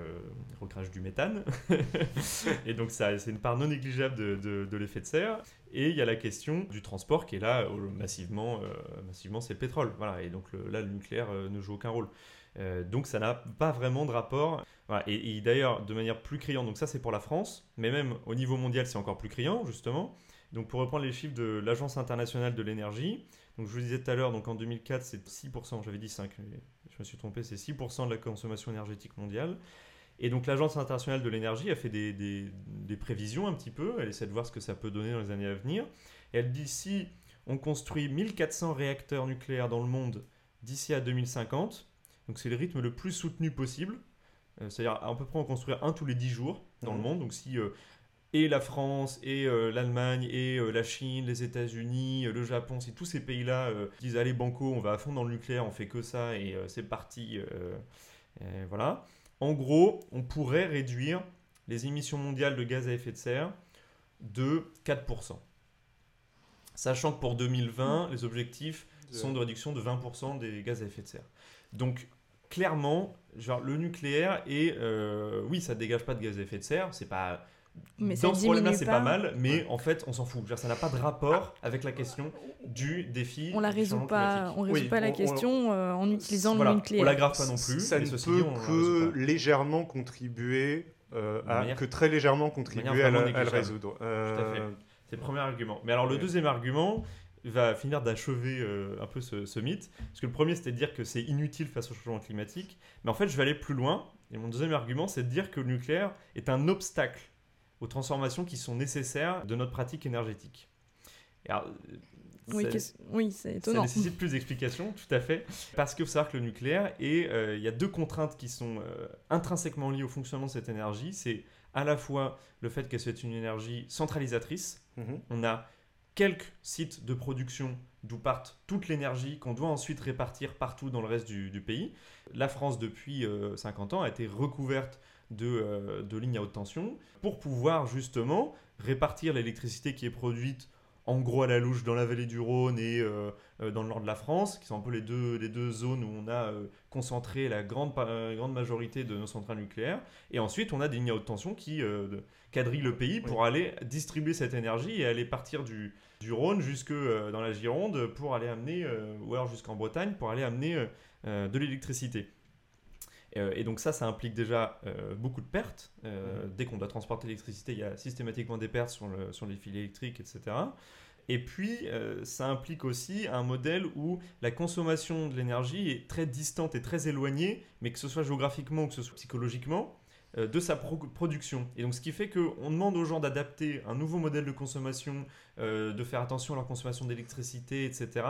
recrachent du méthane. et donc c'est une part non négligeable de, l'effet de serre. Et il y a la question du transport qui est là massivement, massivement c'est le pétrole. Voilà. Et donc là, le nucléaire ne joue aucun rôle. Euh, donc ça n'a pas vraiment de rapport. Et, d'ailleurs, de manière plus criante, donc ça c'est pour la France, mais même au niveau mondial c'est encore plus criant justement. Donc pour reprendre les chiffres de l'Agence internationale de l'énergie, donc je vous disais tout à l'heure, donc en 2004 c'est 6%, j'avais dit 5, je me suis trompé, c'est 6% de la consommation énergétique mondiale. Et donc l'Agence internationale de l'énergie a fait des, des, prévisions un petit peu, elle essaie de voir ce que ça peut donner dans les années à venir. Et elle dit si on construit 1400 réacteurs nucléaires dans le monde d'ici à 2050, Donc c'est le rythme le plus soutenu possible. Euh, C'est-à-dire à peu près en construire un tous les 10 jours dans le Mhm. monde. Donc si euh, et la France, et euh, l'Allemagne, et euh, la Chine, les États-Unis, euh, le Japon, si tous ces pays-là disent allez banco, on va à fond dans le nucléaire, on fait que ça et c'est parti, voilà. En gros, on pourrait réduire les émissions mondiales de gaz à effet de serre de 4%. Sachant que pour 2020, les objectifs sont de réduction de 20% des gaz à effet de serre. Donc, clairement, genre, le nucléaire, euh, oui, ça ne dégage pas de gaz à effet de serre, c'est pas. Mais dans ce problème-là, c'est pas. pas mal, mais en fait, on s'en fout. Genre, ça n'a pas de rapport avec la question du défi. On la résout pas, on résout Oui, pas on- la on- question euh, en utilisant Voilà, le on nucléaire. l'aggrave pas non plus. Ça ne peut la que légèrement contribuer euh, à, manière- que très légèrement contribuer à, la- à le résoudre. Euh, Tout à fait. C'est le premier argument. Mais alors le Ouais. deuxième argument va finir d'achever euh, un peu ce, ce mythe. Parce que le premier, c'était de dire que c'est inutile face au changement climatique. Mais en fait, je vais aller plus loin. Et mon deuxième argument, c'est de dire que le nucléaire est un obstacle aux transformations qui sont nécessaires de notre pratique énergétique. Alors, euh, Oui, ça- c'est ça étonnant. nécessite plus d'explications, tout à fait. Parce qu'il faut savoir que le nucléaire, et euh, il y a deux contraintes qui sont euh, intrinsèquement liées au fonctionnement de cette énergie. C'est à la fois le fait que c'est une énergie centralisatrice. mhm. On a quelques sites de production d'où partent toute l'énergie qu'on doit ensuite répartir partout dans le reste du, du pays. La France, depuis euh, 50 ans, a été recouverte de, euh, de lignes à haute tension pour pouvoir justement répartir l'électricité qui est produite en gros à la louche dans la vallée du Rhône et euh, euh, dans le nord de la France, qui sont un peu les deux, les deux zones où on a euh, concentré la grande, euh, grande majorité de nos centrales nucléaires. Et ensuite, on a des lignes à haute tension qui quadrillent le pays pour aller distribuer cette énergie et aller partir du, du Rhône jusque dans la Gironde pour aller amener, ou alors jusqu'en Bretagne pour aller amener de l'électricité. Euh, et donc ça, ça implique déjà euh, beaucoup de pertes. Euh, Dès qu'on doit transporter l'électricité, il y a systématiquement des pertes sur, le- sur les fils électriques, etc. Et puis, euh, ça implique aussi un modèle où la consommation de l'énergie est très distante et très éloignée, mais que ce soit géographiquement ou que ce soit psychologiquement, euh, de sa pro- production. Et donc, ce qui fait qu'on demande aux gens d'adapter un nouveau modèle de consommation, euh, de faire attention à leur consommation d'électricité, etc.,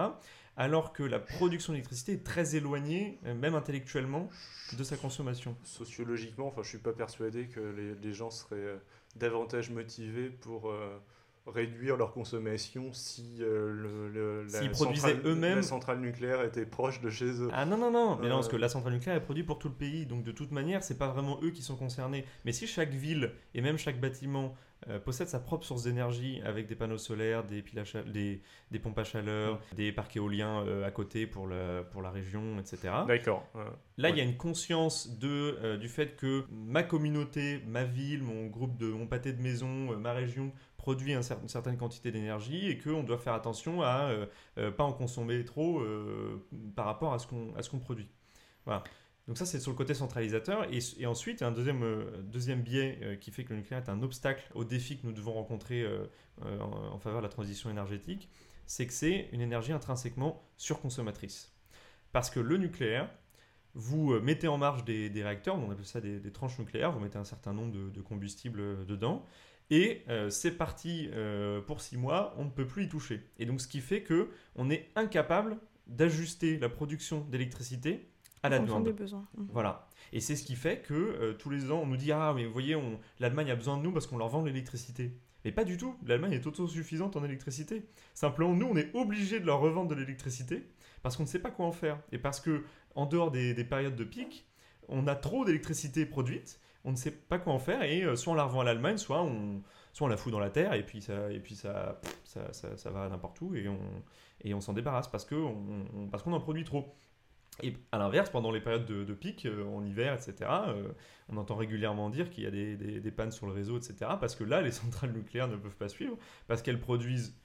alors que la production d'électricité est très éloignée, euh, même intellectuellement, de sa consommation. Sociologiquement, je suis pas persuadé que les, les gens seraient euh, davantage motivés pour euh, réduire leur consommation si euh, le, le- la, produisaient centrale, la nucléaire était proche de chez eux. Ah non, non, non, mais non, Euh. parce que la centrale nucléaire est produite pour tout le pays, donc de toute manière, c'est pas vraiment eux qui sont concernés. Mais si chaque ville et même chaque bâtiment euh, possède sa propre source d'énergie avec des panneaux solaires, des, piles à des, des pompes à chaleur, des parcs éoliens euh, à côté pour, le, pour la région, etc. D'accord. euh, Là, il y a une conscience de, euh, du fait que ma communauté, ma ville, mon groupe de mon pâté de maison, euh, ma région produit une certaine quantité d'énergie et qu'on doit faire attention à euh, euh, pas en consommer trop euh, par rapport à ce qu'on produit. Donc ça, c'est sur le côté centralisateur. Et, ensuite, un deuxième, deuxième biais qui fait que le nucléaire est un obstacle aux défis que nous devons rencontrer en, faveur de la transition énergétique, c'est que c'est une énergie intrinsèquement surconsommatrice. Parce que le nucléaire, vous mettez en marche des, réacteurs, on appelle ça des, tranches nucléaires, vous mettez un certain nombre de, combustibles dedans, et euh, c'est parti euh, pour six mois, on ne peut plus y toucher. Et donc ce qui fait que on est incapable d'ajuster la production d'électricité à la demande. des besoins. Mm. Voilà. Et c'est ce qui fait que euh, tous les ans, on nous dit Ah, mais vous voyez, on- l'Allemagne a besoin de nous parce qu'on leur vend l'électricité. Mais pas du tout. L'Allemagne est autosuffisante en électricité. Simplement, nous, on est obligé de leur revendre de l'électricité parce qu'on ne sait pas quoi en faire. Et parce que, en dehors des, des périodes de pic, on a trop d'électricité produite, on ne sait pas quoi en faire, et euh, soit on la revend à l'Allemagne, soit on, soit on la fout dans la terre, et puis ça, et puis ça, ça, ça, va n'importe où, et on, et on s'en débarrasse parce qu'on on, en produit trop. Et à l'inverse, pendant les périodes de, pic, euh, en hiver, etc., euh, on entend régulièrement dire qu'il y a des- des pannes sur le réseau, etc., parce que là, les centrales nucléaires ne peuvent pas suivre, parce qu'elles produisent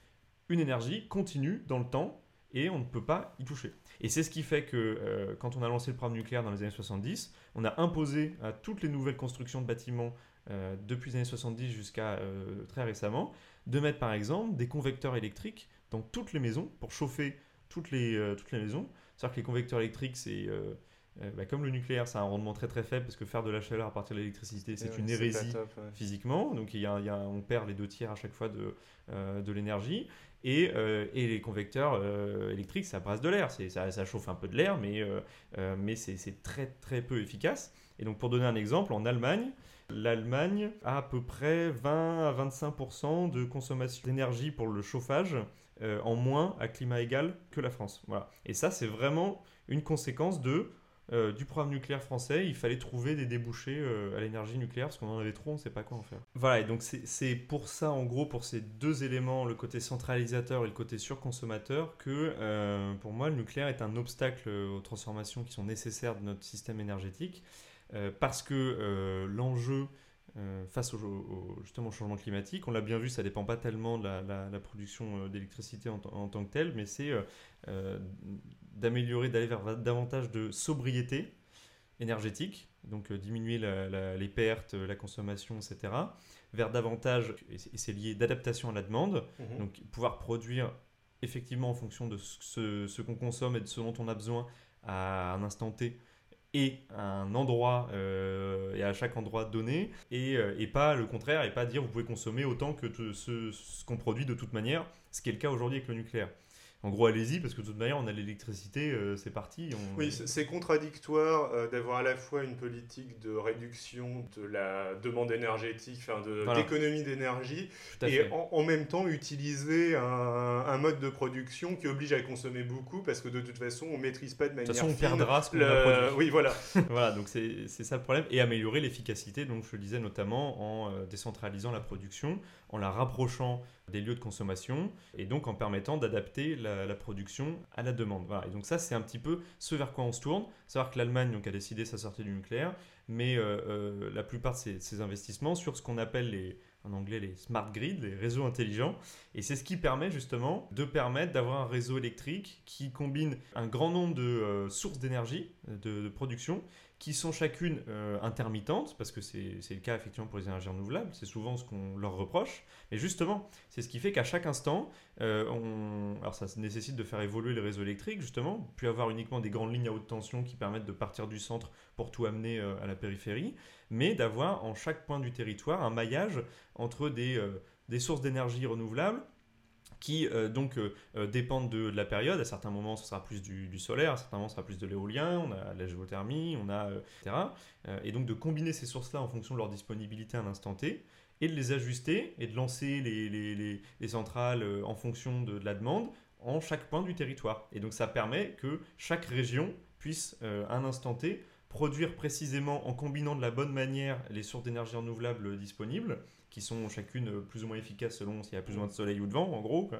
une énergie continue dans le temps, et on ne peut pas y toucher. Et c'est ce qui fait que euh, quand on a lancé le programme nucléaire dans les années 70, on a imposé à toutes les nouvelles constructions de bâtiments euh, depuis les années 70 jusqu'à euh, très récemment de mettre par exemple des convecteurs électriques dans toutes les maisons pour chauffer toutes les, toutes les maisons. C'est-à-dire que les convecteurs électriques, c'est bah, comme le nucléaire, ça a un rendement très très faible parce que faire de la chaleur à partir de l'électricité, c'est Ouais, une hérésie top, ouais. physiquement. Donc il y a, il y a- on perd les deux tiers à chaque fois de, euh, de l'énergie. Et, euh, et les convecteurs euh, électriques, ça brasse de l'air. Ça, chauffe un peu de l'air, mais, euh, c'est très très peu efficace. Et donc pour donner un exemple, en Allemagne, l'Allemagne a à peu près 20 à 25% de consommation d'énergie pour le chauffage en moins à climat égal que la France. Voilà. Et ça, c'est vraiment une conséquence de euh, du programme nucléaire français, il fallait trouver des débouchés euh, à l'énergie nucléaire parce qu'on en avait trop, on ne sait pas quoi en faire. Voilà, et donc c'est pour ça, en gros, pour ces deux éléments, le côté centralisateur et le côté surconsommateur, que euh, pour moi, le nucléaire est un obstacle aux transformations qui sont nécessaires de notre système énergétique parce que l'enjeu face au, justement au changement climatique, on l'a bien vu, ça dépend pas tellement de la, production d'électricité en, tant que telle, mais c'est d'améliorer, d'aller vers davantage de sobriété énergétique, donc euh, diminuer la- la- les pertes, la consommation, etc., vers davantage, et c'est- lié, d'adaptation à la demande, Mhm. donc pouvoir produire effectivement en fonction de ce, ce qu'on consomme et de ce dont on a besoin à un instant T et à un endroit euh, et à chaque endroit donné et, euh, et pas le contraire et pas dire vous pouvez consommer autant que ce qu'on produit de toute manière ce qui est le cas aujourd'hui avec le nucléaire en gros allez-y parce que de toute manière on a l'électricité euh, c'est parti on- Oui, c'est contradictoire euh, d'avoir à la fois une politique de réduction de la demande énergétique, enfin de- Voilà. d'économie d'énergie, et en, en même temps utiliser un, un mode de production qui oblige à consommer beaucoup parce que de toute façon on maîtrise pas de de manière toute façon on perdra ce qu'on le- Oui, voilà. voilà, donc c'est c'est ça le problème. Et améliorer l'efficacité, donc je le disais notamment en euh, décentralisant la production, en la rapprochant des lieux de consommation, et donc en permettant d'adapter la, production à la demande. Et donc ça, c'est un petit peu ce vers quoi on se tourne. Savoir que l'Allemagne a décidé sa sortie du nucléaire, mais euh, euh, la plupart de ces investissements sur ce qu'on appelle en anglais les smart grids, les réseaux intelligents, et c'est ce qui permet justement de permettre d'avoir un réseau électrique qui combine un grand nombre de euh, sources d'énergie, de production, qui sont chacune euh, intermittentes, parce que c'est le cas effectivement pour les énergies renouvelables, c'est souvent ce qu'on leur reproche, mais justement, c'est ce qui fait qu'à chaque instant, euh, on... alors ça nécessite de faire évoluer les réseaux électriques, justement, puis avoir uniquement des grandes lignes à haute tension qui permettent de partir du centre pour tout amener euh, à la périphérie, mais d'avoir en chaque point du territoire un maillage entre des, euh, des sources d'énergie renouvelables qui euh, donc euh, euh, dépendent de, la période. À certains moments, ce sera plus du, solaire, à certains moments, ce sera plus de l'éolien, on a de la géothermie, on a etc. Et donc de combiner ces sources-là en fonction de leur disponibilité à un instant T et de les ajuster et de lancer les, les- les- les centrales en fonction de, de la demande en chaque point du territoire. Et donc ça permet que chaque région puisse, à un instant T, produire précisément en combinant de la bonne manière les sources d'énergie renouvelables disponibles, qui sont chacune plus ou moins efficaces selon s'il y a plus ou moins de soleil ou de vent, en gros,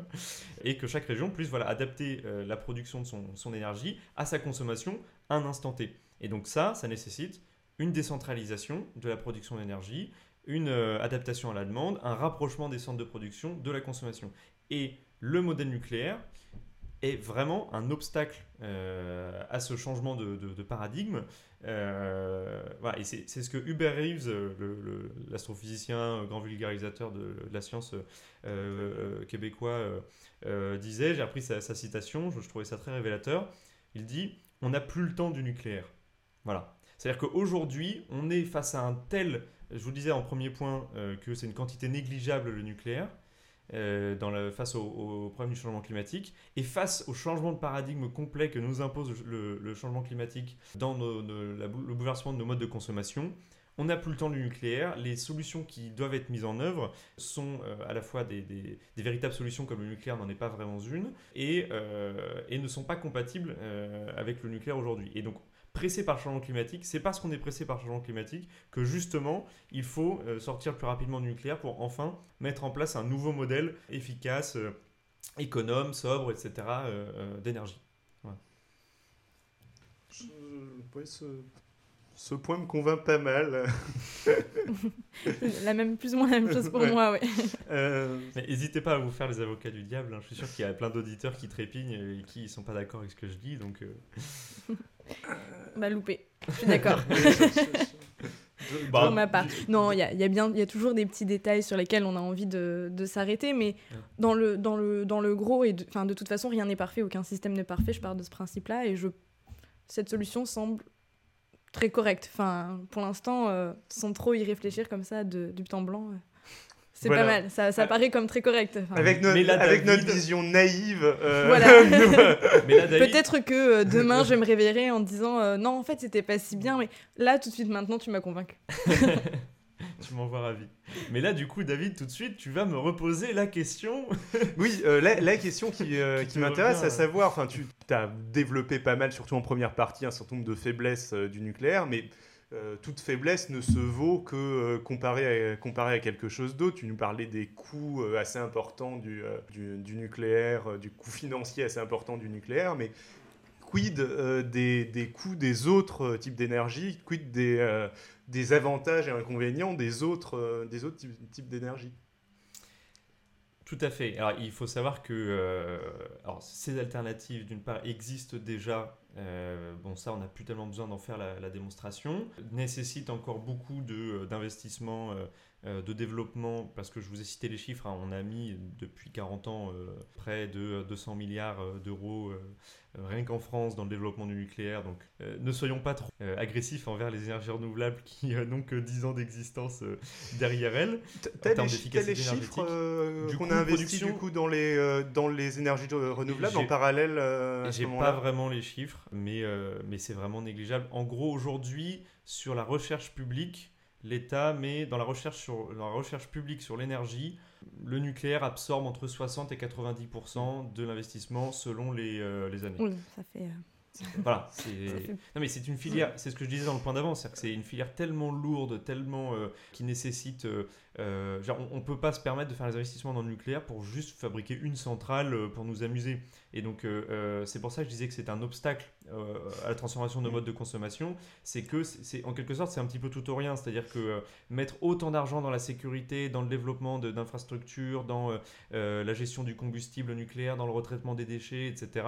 et que chaque région puisse voilà, adapter euh, la production de son, son énergie à sa consommation à un instant T. Et donc ça, ça nécessite une décentralisation de la production d'énergie, une euh, adaptation à la demande, un rapprochement des centres de production de la consommation. Et le modèle nucléaire est vraiment un obstacle euh, à ce changement de, paradigme. Euh, voilà, et c'est ce que Hubert Reeves, euh, l'astrophysicien, grand vulgarisateur de, la science euh, québécois, disait, j'ai repris sa, citation, je, je trouvais ça très révélateur, il dit, on n'a plus le temps du nucléaire. Voilà. C'est-à-dire qu'aujourd'hui, on est face à un tel, je vous disais en premier point, que c'est une quantité négligeable le nucléaire, euh, dans la- face au, problème du changement climatique et face au changement de paradigme complet que nous impose le, changement climatique dans le bouleversement de nos modes de consommation. On n'a plus le temps du nucléaire. Les solutions qui doivent être mises en œuvre sont euh, à la fois des, véritables solutions comme le nucléaire n'en est pas vraiment une et, euh, ne sont pas compatibles avec le nucléaire aujourd'hui. Et donc pressé par le changement climatique, c'est parce qu'on est pressé par le changement climatique que justement il faut euh, sortir plus rapidement du nucléaire pour enfin mettre en place un nouveau modèle efficace, euh, économe, sobre, etc. euh, euh, d'énergie. Ouais, ce, ce point me convainc pas mal. la même, plus ou moins la même chose pour Ouais. moi, ouais. Euh, n'hésitez pas à vous faire les avocats du diable. hein. Je suis sûr qu'il y a plein d'auditeurs qui trépignent et qui ne sont pas d'accord avec ce que je dis. Donc, euh, Bah, loupé. Je suis d'accord. je- Bah, pour ma part. Non, il y a, y a bien, il y a toujours des petits détails sur lesquels on a envie de, de s'arrêter, mais dans le, dans le, dans le gros et de, enfin, de toute façon, rien n'est parfait, aucun système n'est parfait. Je pars de ce principe-là et je, cette solution semble très correct. Enfin, pour l'instant, euh, sans trop y réfléchir comme ça, de, du temps blanc, euh, c'est Voilà. pas mal. Ça, ça Ah. paraît comme très correct. Enfin, Avec, notre- Mais là, avec David- notre vision naïve. euh, Voilà. David, Peut-être que euh, demain, je me réveillerai en disant euh, non, en fait, c'était pas si bien, mais là, tout de suite, maintenant, tu m'as convaincu. tu m'envoies ravi. Mais là, du coup, David, tout de suite, tu vas me reposer la question. Oui, euh, la, la question qui, euh, Qui qui te m'intéresse, à savoir, enfin, tu as développé pas mal, surtout en première partie, un certain nombre de faiblesses euh, du nucléaire, mais euh, toute faiblesse ne se vaut que euh, comparé, à, quelque chose d'autre. Tu nous parlais des coûts euh, assez importants du, nucléaire, du coût financier assez important du nucléaire, mais quid des, coûts des autres types d'énergie, quid des, avantages et inconvénients des autres, types d'énergie? Tout à fait. Alors, il faut savoir que euh, ces alternatives, d'une part, existent déjà. Euh, bon, ça, on n'a plus tellement besoin d'en faire la, la démonstration. Nécessite encore beaucoup euh, euh, de développement, parce que je vous ai cité les chiffres. hein, on a mis depuis 40 ans euh, près de 200 milliards euh, d'euros euh, euh, rien qu'en France dans le développement du nucléaire. Donc, euh, ne soyons pas trop euh, agressifs envers les énergies renouvelables qui euh, n'ont que 10 ans d'existence euh, derrière elles. Termes les, chiffres euh, qu'on a production. du coup dans les, euh, dans les énergies euh, renouvelables en parallèle euh, J'ai pas vraiment les chiffres, mais, euh, mais c'est vraiment négligeable. En gros, aujourd'hui, sur la recherche publique, l'État met dans la recherche, sur, dans la recherche publique sur l'énergie, le nucléaire absorbe entre 60 et 90% de l'investissement selon les, euh, les années. Oui, ça fait. euh, Voilà, c'est... Non mais c'est une filière, c'est ce que je disais dans le point d'avant, c'est que c'est une filière tellement lourde, tellement euh, qui nécessite, euh, genre on, on peut pas se permettre de faire les investissements dans le nucléaire pour juste fabriquer une centrale euh, pour nous amuser. Et donc euh, c'est pour ça que je disais que c'est un obstacle euh, à la transformation de nos modes de consommation, c'est que c'est en quelque sorte c'est un petit peu tout ou rien, c'est-à-dire que mettre autant d'argent dans la sécurité, dans le développement d'infrastructures, dans la gestion du combustible nucléaire, dans le retraitement des déchets, etc.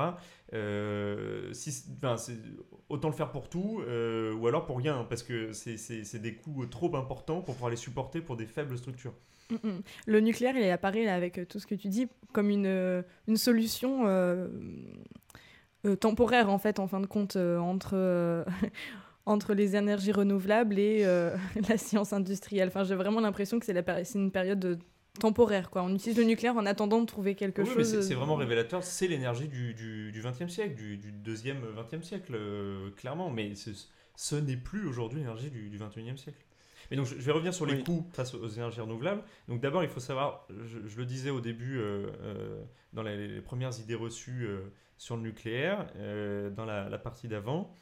Si, autant le faire pour tout, ou alors pour rien, parce que c'est des coûts trop importants pour pouvoir les supporter pour des faibles structures. Mm, mm. Le nucléaire, il apparaît là, avec euh, tout ce que tu dis comme une, euh, une solution euh, euh, temporaire en fait, en fin de compte, euh, entre, entre les énergies renouvelables et la science industrielle. Enfin, j'ai vraiment l'impression que c'est une période de- temporaire. Quoi. On utilise le nucléaire en attendant de trouver quelque Oui, chose. c'est vraiment révélateur, c'est l'énergie du, du, du 20e siècle, du, du deuxième 20e siècle, euh, clairement, mais ce, ce n'est plus aujourd'hui l'énergie du, du 21e siècle. Mais donc je, vais revenir sur les Oui. coûts face aux, énergies renouvelables. Donc d'abord, il faut savoir, je, je le disais au début, euh, euh, dans les, les premières idées reçues euh, sur le nucléaire, euh, dans la, la partie d'avant,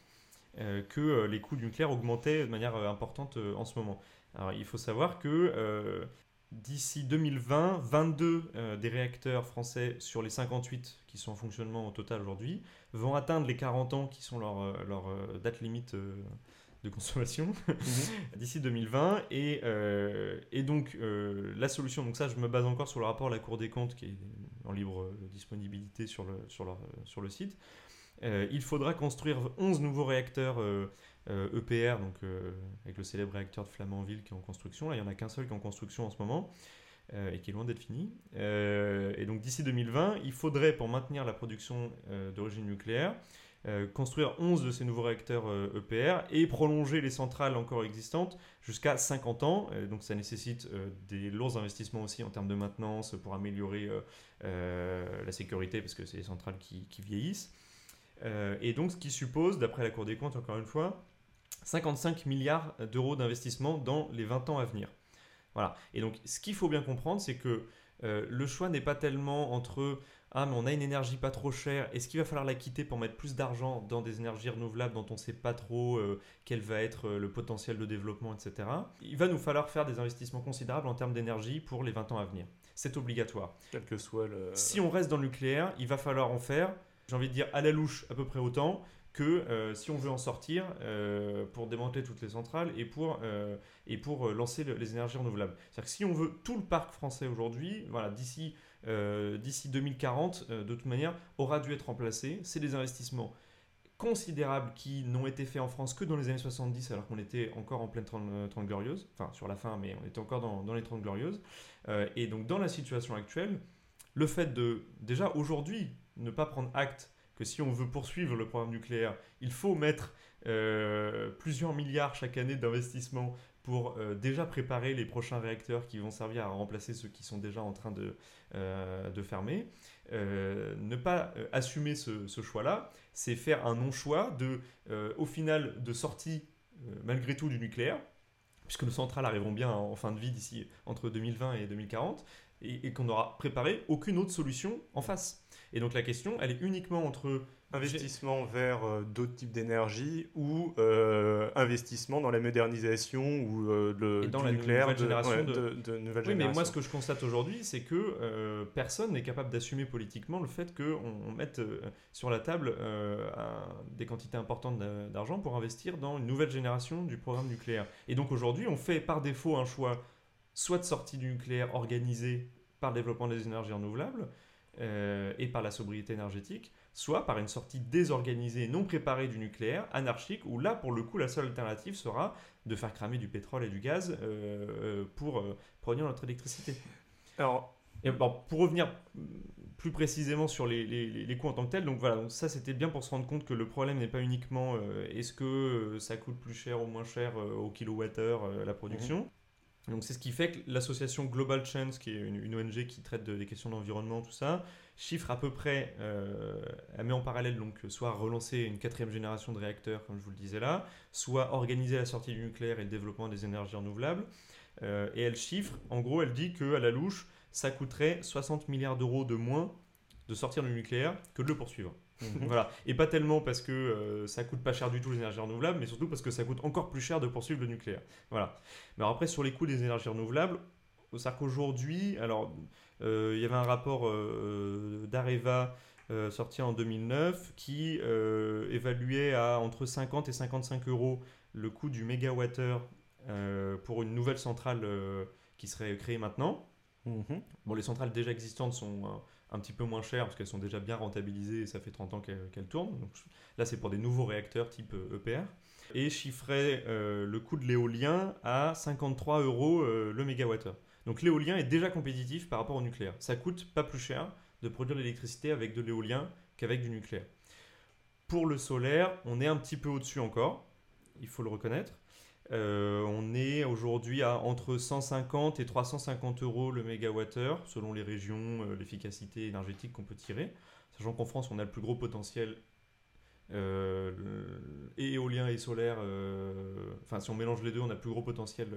que les coûts du nucléaire augmentaient de manière importante en ce moment. Alors il faut savoir que d'ici 2020, 22 euh, des réacteurs français sur les 58 qui sont en fonctionnement au total aujourd'hui vont atteindre les 40 ans qui sont leur, leur date limite de consommation d'ici 2020 et, euh, et donc euh, la solution donc ça je me base encore sur le rapport de la Cour des comptes qui est en libre euh, disponibilité sur le, sur leur- sur le site. Euh, il faudra construire 11 nouveaux réacteurs EPR donc euh, avec le célèbre réacteur de Flamanville qui est en construction. Là il y en a qu'un seul qui est en construction en ce moment euh, et qui est loin d'être fini. Euh, et donc d'ici 2020 il faudrait pour maintenir la production euh, d'origine nucléaire construire 11 de ces nouveaux réacteurs euh, EPR et prolonger les centrales encore existantes jusqu'à 50 ans. Euh, donc ça nécessite euh, des lourds investissements aussi en termes de maintenance pour améliorer euh, euh, la sécurité parce que c'est des centrales qui, vieillissent. Euh, et donc ce qui suppose, d'après la Cour des comptes encore une fois, 55 milliards d'euros d'investissement dans les 20 ans à venir. Voilà. Et donc ce qu'il faut bien comprendre, c'est que euh, le choix n'est pas tellement entre ah mais on a une énergie pas trop chère, est-ce qu'il va falloir la quitter pour mettre plus d'argent dans des énergies renouvelables dont on ne sait pas trop euh, quel va être euh, le potentiel de développement, etc. Il va nous falloir faire des investissements considérables en termes d'énergie pour les 20 ans à venir. C'est obligatoire. Quel que soit le. Si on reste dans le nucléaire, il va falloir en faire, j'ai envie de dire à la louche à peu près autant que euh, si on veut en sortir euh, pour démanteler toutes les centrales et pour, euh, et pour lancer le- les énergies renouvelables. C'est-à-dire que si on veut tout le parc français aujourd'hui, voilà, d'ici euh, d'ici 2040, euh, de toute manière, aura dû être remplacé. C'est des investissements considérables qui n'ont été faits en France que dans les années 70, alors qu'on était encore en pleine 30, euh, 30 glorieuses, enfin sur la fin, mais on était encore dans, dans les 30 glorieuses. Euh, et donc dans la situation actuelle, le fait de déjà aujourd'hui ne pas prendre acte que si on veut poursuivre le programme nucléaire, il faut mettre plusieurs milliards chaque année d'investissement pour déjà préparer les prochains réacteurs qui vont servir à remplacer ceux qui sont déjà en train de, de fermer. ne pas assumer ce, ce choix-là, c'est faire un non-choix de, au final, de sortie malgré tout du nucléaire, puisque nos centrales arriveront bien en fin de vie d'ici entre 2020 et 2040, et, qu'on n'aura préparé aucune autre solution en face. Et donc la question, elle est uniquement entre investissement vers euh, d'autres types d'énergie ou euh, investissement dans la modernisation ou euh, le, dans la nucléaire nouvelle génération de, de, nouvelle oui, mais moi ce que je constate aujourd'hui, c'est que personne n'est capable d'assumer politiquement le fait qu'on on mette sur la table des quantités importantes d'argent pour investir dans une nouvelle génération du programme nucléaire. Et donc aujourd'hui, on fait par défaut un choix soit de sortie du nucléaire organisé par le développement des énergies renouvelables et par la sobriété énergétique, soit par une sortie désorganisée, non préparée du nucléaire, anarchique, où là, pour le coup, la seule alternative sera de faire cramer du pétrole et du gaz euh, euh, pour euh, produire notre électricité. Alors, pour revenir plus précisément sur les, les, coûts en tant que tels, donc voilà, donc ça c'était bien pour se rendre compte que le problème n'est pas uniquement est-ce que ça coûte plus cher ou moins cher au kilowattheure la production. Mhm. Donc c'est ce qui fait que l'association Global Chance, qui est une, ONG qui traite des questions d'environnement, tout ça, chiffre à peu près, euh, elle met en parallèle donc soit relancer une quatrième génération de réacteurs, comme je vous le disais là, soit organiser la sortie du nucléaire et le développement des énergies renouvelables. Euh, et elle chiffre, en gros, elle dit qu'à la louche, ça coûterait 60 milliards d'euros de moins de sortir du nucléaire que de le poursuivre. Mhm. voilà. Et pas tellement parce que euh, ça coûte pas cher du tout les énergies renouvelables, mais surtout parce que ça coûte encore plus cher de poursuivre le nucléaire. Voilà. Mais après, sur les coûts des énergies renouvelables, c'est-à-dire qu'aujourd'hui, alors euh, il y avait un rapport euh, d'Areva sorti en 2009 qui évaluait à entre 50 et 55 euros le coût du mégawattheure pour une nouvelle centrale qui serait créée maintenant. Mhm. Bon, les centrales déjà existantes sont un petit peu moins chères parce qu'elles sont déjà bien rentabilisées et ça fait 30 ans qu'elles tournent. Donc, là, c'est pour des nouveaux réacteurs type EPR. E et chiffrait le coût de l'éolien à 53 euros le mégawattheure. Donc l'éolien est déjà compétitif par rapport au nucléaire. Ça coûte pas plus cher de produire l'électricité avec de l'éolien qu'avec du nucléaire. Pour le solaire, on est un petit peu au-dessus encore, il faut le reconnaître. Euh, on est aujourd'hui à entre 150 et 350 euros le mégawattheure, selon les régions, euh, l'efficacité énergétique qu'on peut tirer. Sachant qu'en France, on a le plus gros potentiel euh, éolien et solaire. enfin, si on mélange les deux, on a le plus gros potentiel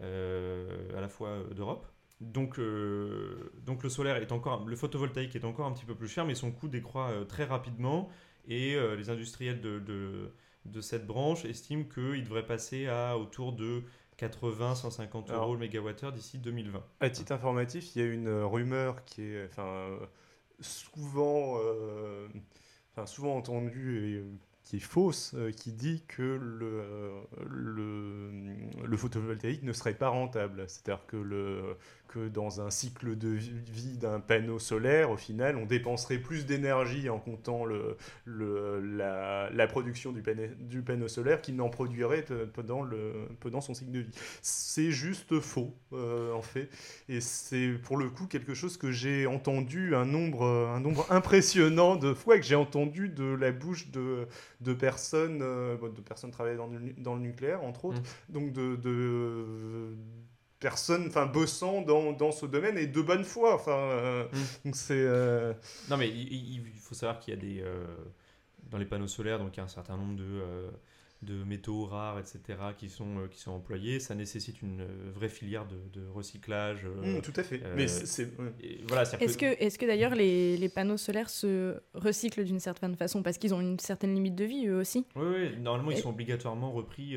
à la fois d'Europe. Donc, le solaire est encore, le photovoltaïque est encore un petit peu plus cher, mais son coût décroît très rapidement et les industriels de, de, cette branche estiment qu'il devrait passer à autour de 80-150 euros le mégawattheure d'ici 2020. À titre informatif, il y a une rumeur qui est enfin, souvent, enfin, souvent entendue et qui est fausse, euh, qui dit que le, euh, le, le, photovoltaïque ne serait pas rentable. C'est-à-dire que, le, que dans un cycle de vie d'un panneau solaire, au final, on dépenserait plus d'énergie en comptant le, le, la, la, production du, panneau, du panneau solaire qu'il n'en produirait pendant, le, pendant son cycle de vie. C'est juste faux, euh, en fait. Et c'est pour le coup quelque chose que j'ai entendu un nombre, un nombre impressionnant de fois, que j'ai entendu de la bouche de de personnes, euh, de personnes travaillant dans le, dans le nucléaire, entre autres, mm. donc de, de personnes enfin bossant dans, dans, ce domaine et de bonne foi enfin euh, mm. donc c'est euh, non mais il, il, faut savoir qu'il y a des dans les panneaux solaires donc il y a un certain nombre de de métaux rares, etc., qui sont, euh, qui sont employés. Ça nécessite une euh, vraie filière de, de recyclage. Euh, mmh, tout à fait. Mais c'est, voilà, est-ce que, est-ce que d'ailleurs les, les, panneaux solaires se recyclent d'une certaine façon? Parce qu'ils ont une certaine limite de vie eux aussi Oui, oui normalement ils sont obligatoirement repris.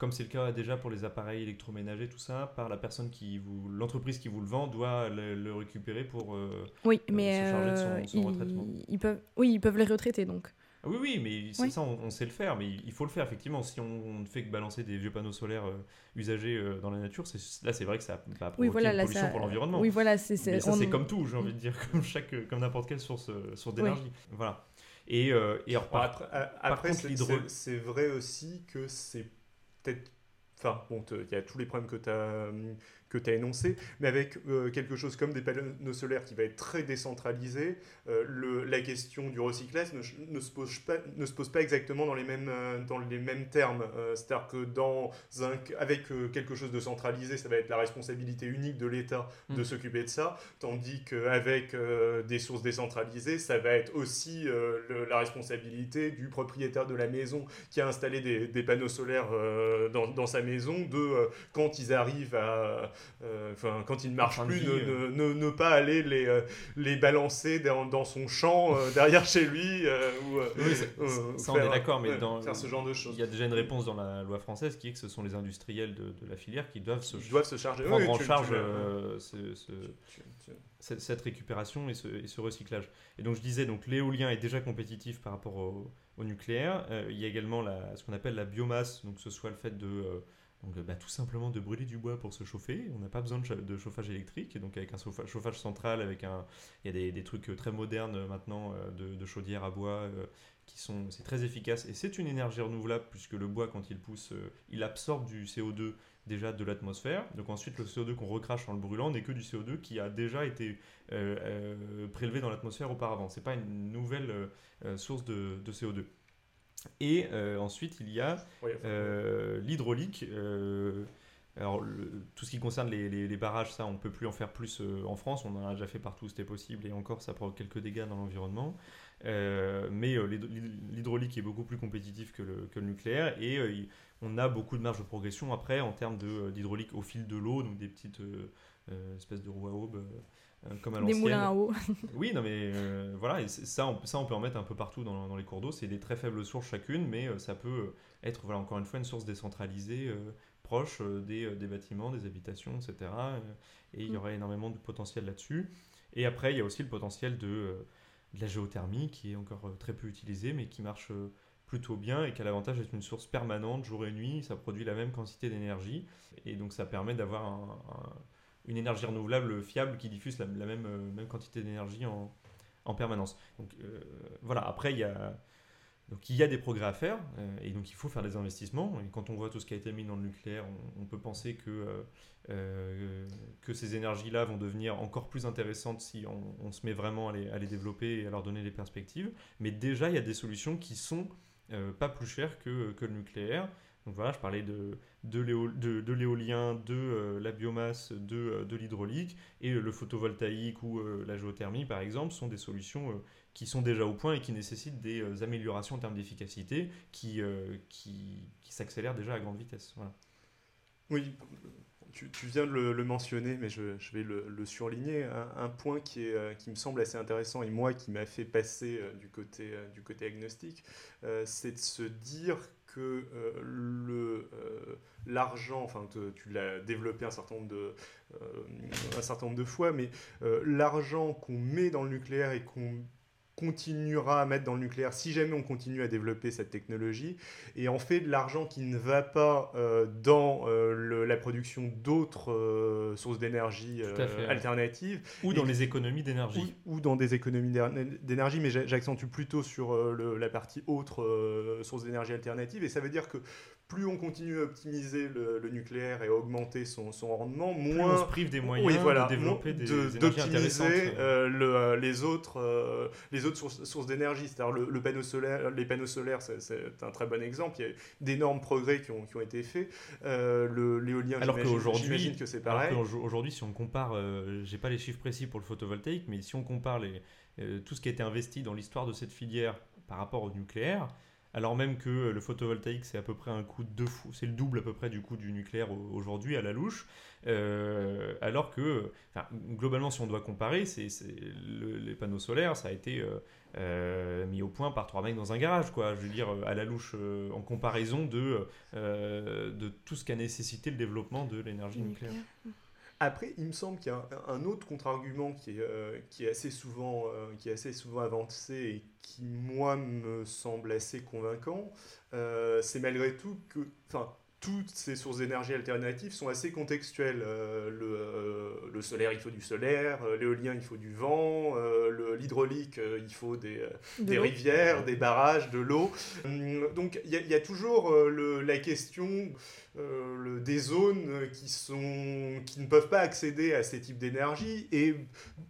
Comme c'est le cas déjà pour les appareils électroménagers, tout ça, par la personne qui vous, l'entreprise qui vous le vend doit le, récupérer pour oui, mais se charger de son, retraitement. Ils peuvent, oui, ils peuvent les retraiter donc. Ah oui, oui, mais c'est ça, on, sait le faire, mais il faut le faire effectivement. Si on ne fait que balancer des vieux panneaux solaires euh, usagés euh, dans la nature, là c'est vrai que ça va provoquer oui, une pollution pour l'environnement. Oui, voilà, c'est ça, c'est comme tout, j'ai envie de dire, comme chaque, comme n'importe quelle source, euh, source d'énergie. Voilà. Et, et alors, après, après c'est vrai aussi que c'est peut-être Enfin, bon, il y a tous les problèmes que tu as, que tu as énoncé, mais avec quelque chose comme des panneaux solaires qui va être très décentralisé, le, la question du recyclage ne, ne, se pose pas, ne se pose pas exactement dans les mêmes, dans les mêmes termes. C'est-à-dire que dans un, avec quelque chose de centralisé, ça va être la responsabilité unique de l'État de mm. s'occuper de ça, tandis qu'avec des sources décentralisées, ça va être aussi la responsabilité du propriétaire de la maison qui a installé des, des panneaux solaires dans, dans, sa maison, de quand ils arrivent à. Enfin, quand ils ne marchent plus, ne, ne, ne, pas aller les, les balancer dans, dans son champ derrière chez lui. ou, oui, ça, on est d'accord, mais dans, faire ce genre de choses. Il y a déjà une réponse dans la loi française qui est que ce sont les industriels de, de la filière qui doivent se, doivent se charger. prendre en charge cette, récupération et ce, et ce, recyclage. Et donc je disais, donc l'éolien est déjà compétitif par rapport au, au nucléaire. Euh, il y a également la, ce qu'on appelle la biomasse, donc que ce soit le fait de euh, donc, bah, tout simplement de brûler du bois pour se chauffer. On n'a pas besoin de, chauffage électrique. Donc avec un chauffage, central, avec un, il y a des, trucs très modernes maintenant de, chaudières à bois qui sont, c'est très efficace. Et c'est une énergie renouvelable puisque le bois, quand il pousse, euh, il absorbe du CO2 déjà de l'atmosphère. Donc ensuite, le CO2 qu'on recrache en le brûlant n'est que du CO2 qui a déjà été prélevé dans l'atmosphère auparavant. C'est pas une nouvelle source de CO2. Et euh, ensuite, il y a euh, l'hydraulique. Euh, alors, tout ce qui concerne les, barrages, ça, on ne peut plus en faire plus en France. On en a déjà fait partout où c'était possible. Et encore, ça provoque quelques dégâts dans l'environnement. mais l'hydraulique est beaucoup plus compétitif que le, que le nucléaire. Et on a beaucoup de marge de progression après en termes d'hydraulique au fil de l'eau, donc des petites espèces de roues à aube comme à Des moulins à eau. oui, non, mais euh, voilà, ça on, ça, on peut en mettre un peu partout dans, dans les cours d'eau. C'est des très faibles sources chacune, mais euh, ça peut être, voilà, encore une fois, une source décentralisée, proche des, des, bâtiments, des habitations, etc. et il y mm. aurait énormément de potentiel là-dessus. Et après, il y a aussi le potentiel de, de la géothermie, qui est encore très peu utilisée, mais qui marche plutôt bien et qui a l'avantage d'être une source permanente jour et nuit. Ça produit la même quantité d'énergie. Et donc, ça permet d'avoir un une énergie renouvelable fiable qui diffuse la, même, euh, même quantité d'énergie en, en, permanence. Donc euh, voilà, après il y a... Donc il y a des progrès à faire euh, et donc il faut faire des investissements. Et quand on voit tout ce qui a été mis dans le nucléaire, on, peut penser que, que ces énergies-là vont devenir encore plus intéressantes si on, se met vraiment à les, à les, développer et à leur donner des perspectives. Mais déjà, il y a des solutions qui sont pas plus chères que, que le nucléaire. Donc voilà, je parlais de, de l'éolien, de, euh, la biomasse, de, euh, de l'hydraulique, et le photovoltaïque ou euh, la géothermie, par exemple, sont des solutions qui sont déjà au point et qui nécessitent des améliorations en termes d'efficacité qui, qui, qui s'accélèrent déjà à grande vitesse. Voilà. Oui, tu, tu, viens de le, mentionner, mais je, je vais le, le surligner. Un, point qui, est, qui me semble assez intéressant et moi qui m'a fait passer du, côté, du côté agnostique, c'est de se dire que euh, euh, l'argent, enfin tu l'as développé un certain nombre de, euh, un certain nombre de fois, mais l'argent qu'on met dans le nucléaire et qu'on continuera à mettre dans le nucléaire si jamais on continue à développer cette technologie. Et en fait, de l'argent qui ne va pas euh, dans euh, la production d'autres euh, sources d'énergie alternatives. Ou dans les économies d'énergie. Ou, dans des économies d'énergie, mais j'accentue plutôt sur la partie autres sources d'énergie alternatives. Et ça veut dire que plus on continue à optimiser le, nucléaire et à augmenter son, son rendement, moins on se prive des moyens de développer des d'optimiser euh, le, euh, les autres euh, les autres sources, sources d'énergie. C'est-à-dire le, panneau solaire, les panneaux solaires, c'est un très bon exemple. Il y a d'énormes progrès qui ont, qui ont, été faits. L'éolien, alors j'imagine que c'est pareil. Aujourd'hui, si on compare, j'ai pas les chiffres précis pour le photovoltaïque, mais si on compare les, tout ce qui a été investi dans l'histoire de cette filière par rapport au nucléaire alors même que le photovoltaïque, c'est à peu près un coût de fou, c'est le double à peu près du coût du nucléaire aujourd'hui à la louche. Euh, alors que, globalement, si on doit comparer, c'est, les panneaux solaires, ça a été euh, euh, mis au point par trois mecs dans un garage, quoi. Je veux dire, à la louche, en comparaison de, de tout ce qu'a nécessité le développement de l'énergie nucléaire. Après, il me semble qu'il y a un, autre contre-argument qui, est, euh, euh, qui est assez souvent avancé et qui, moi, me semble assez convaincant. Euh, c'est malgré tout que, toutes ces sources d'énergie alternatives sont assez contextuelles. le, le, solaire, il faut du solaire, l'éolien, il faut du vent, l'hydraulique, euh, il faut des, euh, De des rivières, des barrages, de l'eau. Hum, Donc il y, a- il y a toujours euh, le- la question euh, le- des zones qui, sont, qui ne peuvent pas accéder à ces types d'énergie et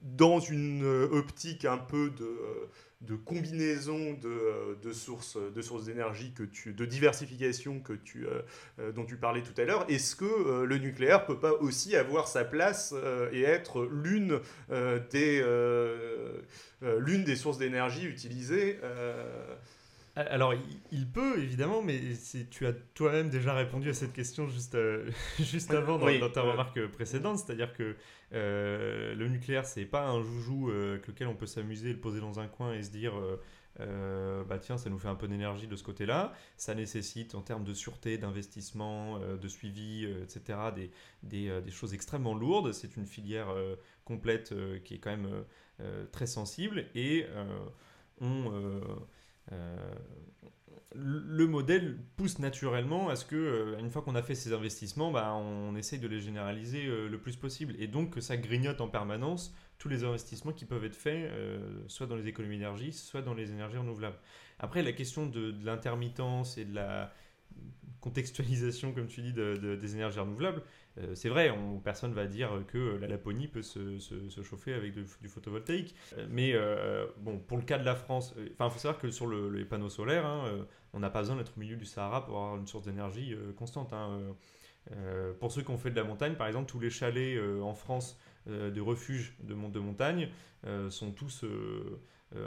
dans une euh, optique un peu de, euh, de combinaison de, euh, de sources de sources d'énergie que tu de diversification que tu euh, euh, dont tu parlais tout à l'heure. Est-ce que euh, le nucléaire peut pas aussi avoir sa place euh, et être l'une euh, des euh, euh, l'une des sources d'énergie utilisées euh, Alors, il, peut évidemment, mais tu as toi-même déjà répondu à cette question juste, euh, juste avant dans, Oui, dans ta remarque précédente, c'est-à-dire que euh, le nucléaire, c'est pas un joujou euh, avec lequel on peut s'amuser, le poser dans un coin et se dire. euh, bah tiens, ça nous fait un peu d'énergie de ce côté-là. Ça nécessite en termes de sûreté, d'investissement, euh, de suivi, euh, etc., des, des, des choses extrêmement lourdes. C'est une filière complète qui est quand même très sensible et on, euh, le modèle pousse naturellement à ce que, euh, une fois qu'on a fait ces investissements, bah, on essaye de les généraliser euh, le plus possible. Et donc que ça grignote en permanence tous les investissements qui peuvent être faits, soit dans les économies d'énergie, soit dans les énergies renouvelables. Après, la question de, l'intermittence et de la contextualisation, comme tu dis, de- de- des énergies renouvelables, euh, c'est vrai, on, personne va dire que la Laponie peut se, chauffer avec du, photovoltaïque. Euh, Mais euh, bon, pour le cas de la France, il faut savoir que sur le- les panneaux solaires, hein, on n'a pas besoin d'être au milieu du Sahara pour avoir une source d'énergie constante. hein, pour ceux qui ont fait de la montagne, par exemple, tous les chalets en France de refuge de, mon- de montagne sont tous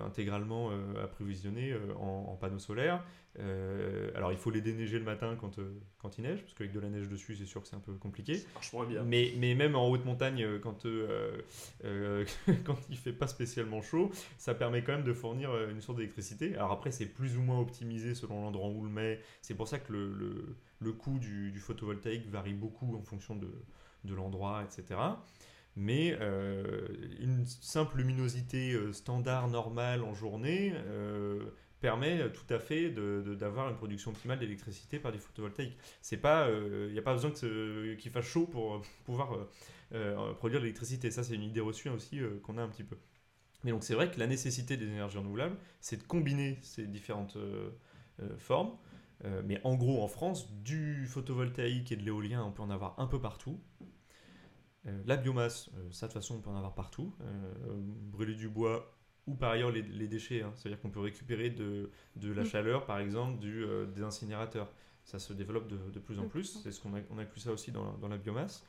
intégralement approvisionnés en panneaux solaires. Euh, alors il faut les déneiger le matin quand, euh, quand il neige, parce qu'avec de la neige dessus, c'est sûr que c'est un peu compliqué. ça bien Mais, mais même en haute montagne, euh, quand, euh, quand il fait pas spécialement chaud, ça permet quand même de fournir une source d'électricité. Alors après, c'est plus ou moins optimisé selon l'endroit où on le met. C'est pour ça que le, le, le coût du, du photovoltaïque varie beaucoup en fonction de, de l'endroit, etc. Mais une simple luminosité standard, normale en journée, permet tout à fait d'avoir une production optimale d'électricité par du photovoltaïque. C'est pas, il n'y a pas besoin qu'il fasse chaud pour euh, pouvoir euh, euh, produire de l'électricité. Ça, c'est une idée reçue aussi euh, qu'on a un petit peu. Mais donc, c'est vrai que la nécessité des énergies renouvelables, c'est de combiner ces différentes euh, euh, formes. Euh, mais en gros, en France, du photovoltaïque et de l'éolien, on peut en avoir un peu partout. Euh, la biomasse, euh, ça de toute façon, on peut en avoir partout. Euh, brûler du bois ou par ailleurs les, les déchets. hein. C'est-à-dire qu'on peut récupérer de, de la Mm. chaleur, par exemple, du, euh, des incinérateurs. Ça se développe de, de plus en plus. C'est ce qu'on a, on inclut ça aussi dans, la- dans la biomasse.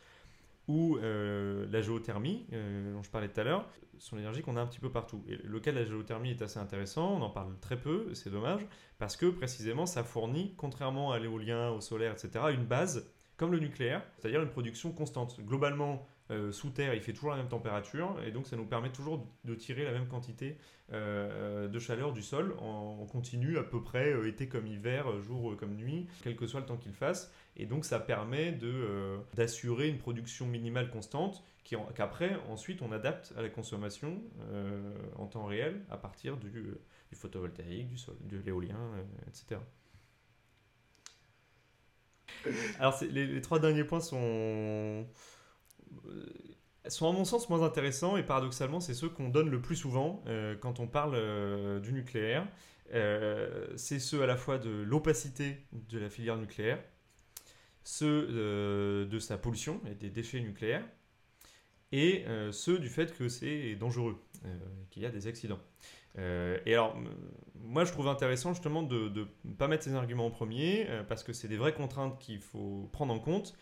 Ou euh, la géothermie, euh, dont je parlais tout à l'heure, sont l'énergie qu'on a un petit peu partout. Et le cas de la géothermie est assez intéressant, on en parle très peu, c'est dommage, parce que précisément ça fournit, contrairement à l'éolien, au solaire, etc., une base comme le nucléaire, c'est-à-dire une production constante. Globalement, euh, sous terre, il fait toujours la même température, et donc ça nous permet toujours de tirer la même quantité euh, de chaleur du sol en, en continu, à peu près euh, été comme hiver, jour comme nuit, quel que soit le temps qu'il fasse. Et donc ça permet d'assurer une production minimale constante qui qu'après, ensuite, on adapte à la consommation en temps réel à partir du, du photovoltaïque, du sol, de l'éolien, etc. Alors, les, trois derniers points sont, sont à mon sens moins intéressants et paradoxalement, c'est ceux qu'on donne le plus souvent euh, quand on parle euh, du nucléaire. Euh, c'est ceux à la fois de l'opacité de la filière nucléaire, ceux euh, de sa pollution et des déchets nucléaires, et euh, ceux du fait que c'est dangereux, euh, qu'il y a des accidents. Euh, et alors, moi je trouve intéressant justement de ne pas mettre ces arguments en premier, euh, parce que c'est des vraies contraintes qu'il faut prendre en compte.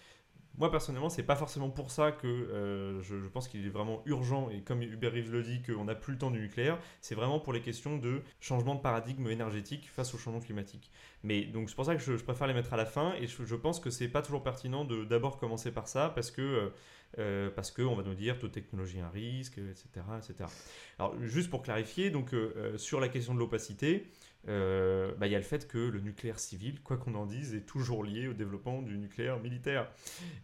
Moi personnellement, c'est pas forcément pour ça que euh, je, pense qu'il est vraiment urgent, et comme Hubert Reeves le dit, qu'on n'a plus le temps du nucléaire, c'est vraiment pour les questions de changement de paradigme énergétique face au changement climatique. Mais donc c'est pour ça que je, préfère les mettre à la fin, et je, pense que c'est pas toujours pertinent de d'abord commencer par ça, parce que euh, euh, qu'on va nous dire toute technologie est un risque, etc., etc. Alors juste pour clarifier, donc euh, sur la question de l'opacité, euh, bah, il y a le fait que le nucléaire civil, quoi qu'on en dise, est toujours lié au développement du nucléaire militaire.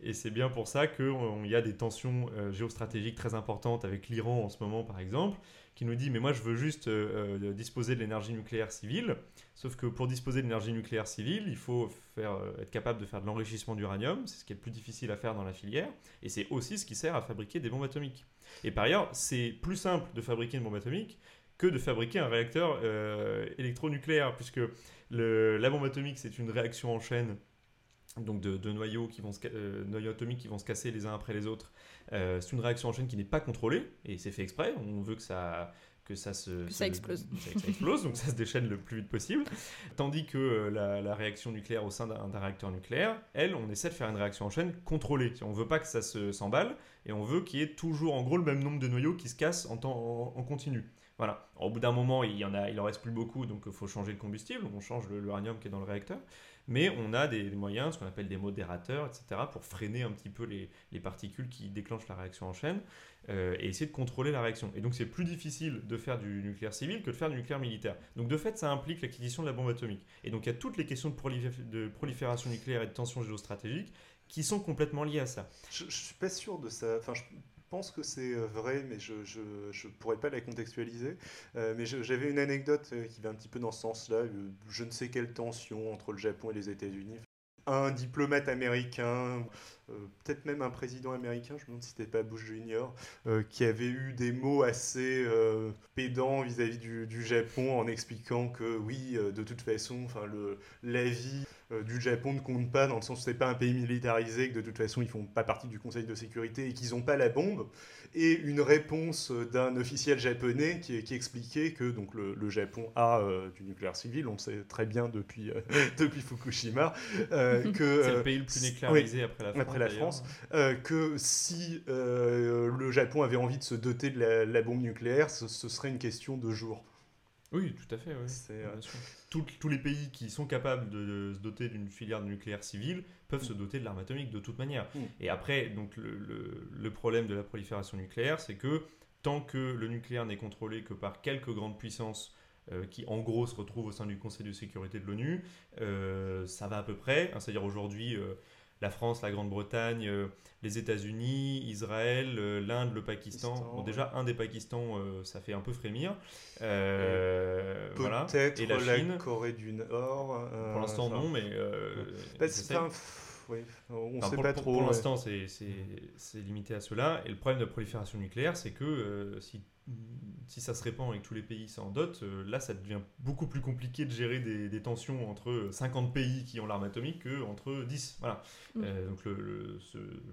Et c'est bien pour ça qu'il y a des tensions euh, géostratégiques très importantes avec l'Iran en ce moment, par exemple, qui nous dit mais moi je veux juste euh, disposer de l'énergie nucléaire civile. Sauf que pour disposer de l'énergie nucléaire civile, il faut être capable de faire de l'enrichissement d'uranium, c'est ce qui est le plus difficile à faire dans la filière, et c'est aussi ce qui sert à fabriquer des bombes atomiques. Et par ailleurs, c'est plus simple de fabriquer une bombe atomique que de fabriquer un réacteur électronucléaire, puisque le, la bombe atomique c'est une réaction en chaîne donc de, noyaux, qui vont noyaux atomiques qui vont se casser les uns après les autres euh, c'est une réaction en chaîne qui n'est pas contrôlée, et c'est fait exprès. On veut que ça, que ça se, ça explose. Ça, explose, donc ça se déchaîne le plus vite possible. Tandis que euh, la, réaction nucléaire au sein d'un réacteur nucléaire, elle, on essaie de faire une réaction en chaîne contrôlée. On veut pas que ça s'emballe, et on veut qu'il y ait toujours en gros le même nombre de noyaux qui se cassent en, temps, en, continu. Voilà. Au bout d'un moment, il y en a, il en reste plus beaucoup, donc il faut changer le combustible. On change l'uranium qui est dans le réacteur mais on a des, moyens, ce qu'on appelle des modérateurs, etc., pour freiner un petit peu les, particules qui déclenchent la réaction en chaîne euh, et essayer de contrôler la réaction. Et donc c'est plus difficile de faire du nucléaire civil que de faire du nucléaire militaire. Donc de fait, ça implique l'acquisition de la bombe atomique. Et donc il y a toutes les questions de, prolifération nucléaire et de tension géostratégique qui sont complètement liées à ça. Je, ne suis pas sûr de ça. Pense que c'est euh, vrai, mais je ne pourrais pas la contextualiser. Euh, mais j'avais une anecdote euh, qui va un petit peu dans ce sens-là. Je ne sais quelle tension entre le Japon et les États-Unis. Un diplomate américain, peut-être même un président américain, je me demande si c'était pas Bush Junior, qui avait eu des mots assez pédants vis-à-vis du, du, Japon en expliquant que oui, de toute façon, enfin le la vie euh, du Japon ne compte pas, dans le sens où c'est pas un pays militarisé, que de toute façon ils font pas partie du Conseil de sécurité et qu'ils n'ont pas la bombe, et une réponse d'un officiel japonais qui, qui, expliquait que donc le, Japon a euh, du nucléaire civil, on le sait très bien depuis, euh, depuis Fukushima, que c'est le pays le plus nucléarisé après la France, après la France que si le Japon avait envie de se doter de la, bombe nucléaire, ce, ce, serait une question de jours. Oui, tout à fait. Oui tous les pays qui sont capables de, se doter d'une filière nucléaire civil peuvent se doter de l'arme atomique de toute manière. Mm. Et après, donc le, problème de la prolifération nucléaire, c'est que tant que le nucléaire n'est contrôlé que par quelques grandes puissances euh, qui en gros se retrouvent au sein du Conseil de sécurité de l'ONU, euh, ça va à peu près. Hein, c'est-à-dire aujourd'hui, euh, la France, la Grande-Bretagne, euh, les États-Unis, Israël, euh, l'Inde, le Pakistan. déjà, un des Pakistans, euh, ça fait un peu frémir. voilà. Peut-être la, Chine. Corée du Nord. pour l'instant, non, mais. Bah, on sait pas trop. Pour l'instant, c'est limité à cela. Et le problème de la prolifération nucléaire, c'est que si si ça se répand et que tous les pays s'en dotent, euh, là, ça devient beaucoup plus compliqué de gérer des, tensions entre 50 pays qui ont l'arme atomique qu'entre 10. Voilà. Mm. Euh, donc le,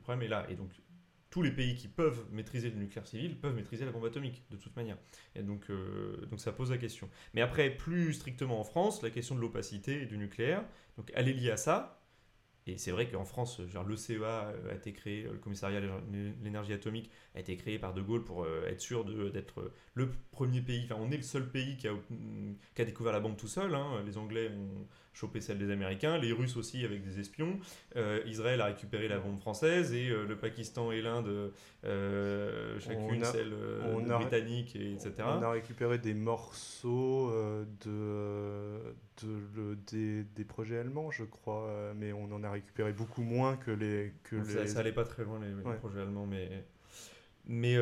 problème est là. Et donc, tous les pays qui peuvent maîtriser le nucléaire civil peuvent maîtriser la bombe atomique, de toute manière. Et donc, euh, donc ça pose la question. Mais après, plus strictement en France, la question de l'opacité du nucléaire, donc elle est liée à ça, et c'est vrai qu'en France, le CEA a été créé, le commissariat de l'énergie atomique a été créé par De Gaulle pour euh, être sûr d'être le premier pays, enfin on est le seul pays qui a, a découvert la bombe tout seul, hein. les Anglais ont choper celle des Américains, les Russes aussi avec des espions. Euh, Israël a récupéré la bombe française et euh, le Pakistan et l'Inde, euh, chacune celle britannique, et, etc. On a récupéré des morceaux de, de des, des, projets allemands, je crois, mais on en a récupéré beaucoup moins que les. Que les... Ça, allait pas très loin, les, projets allemands, mais. Mais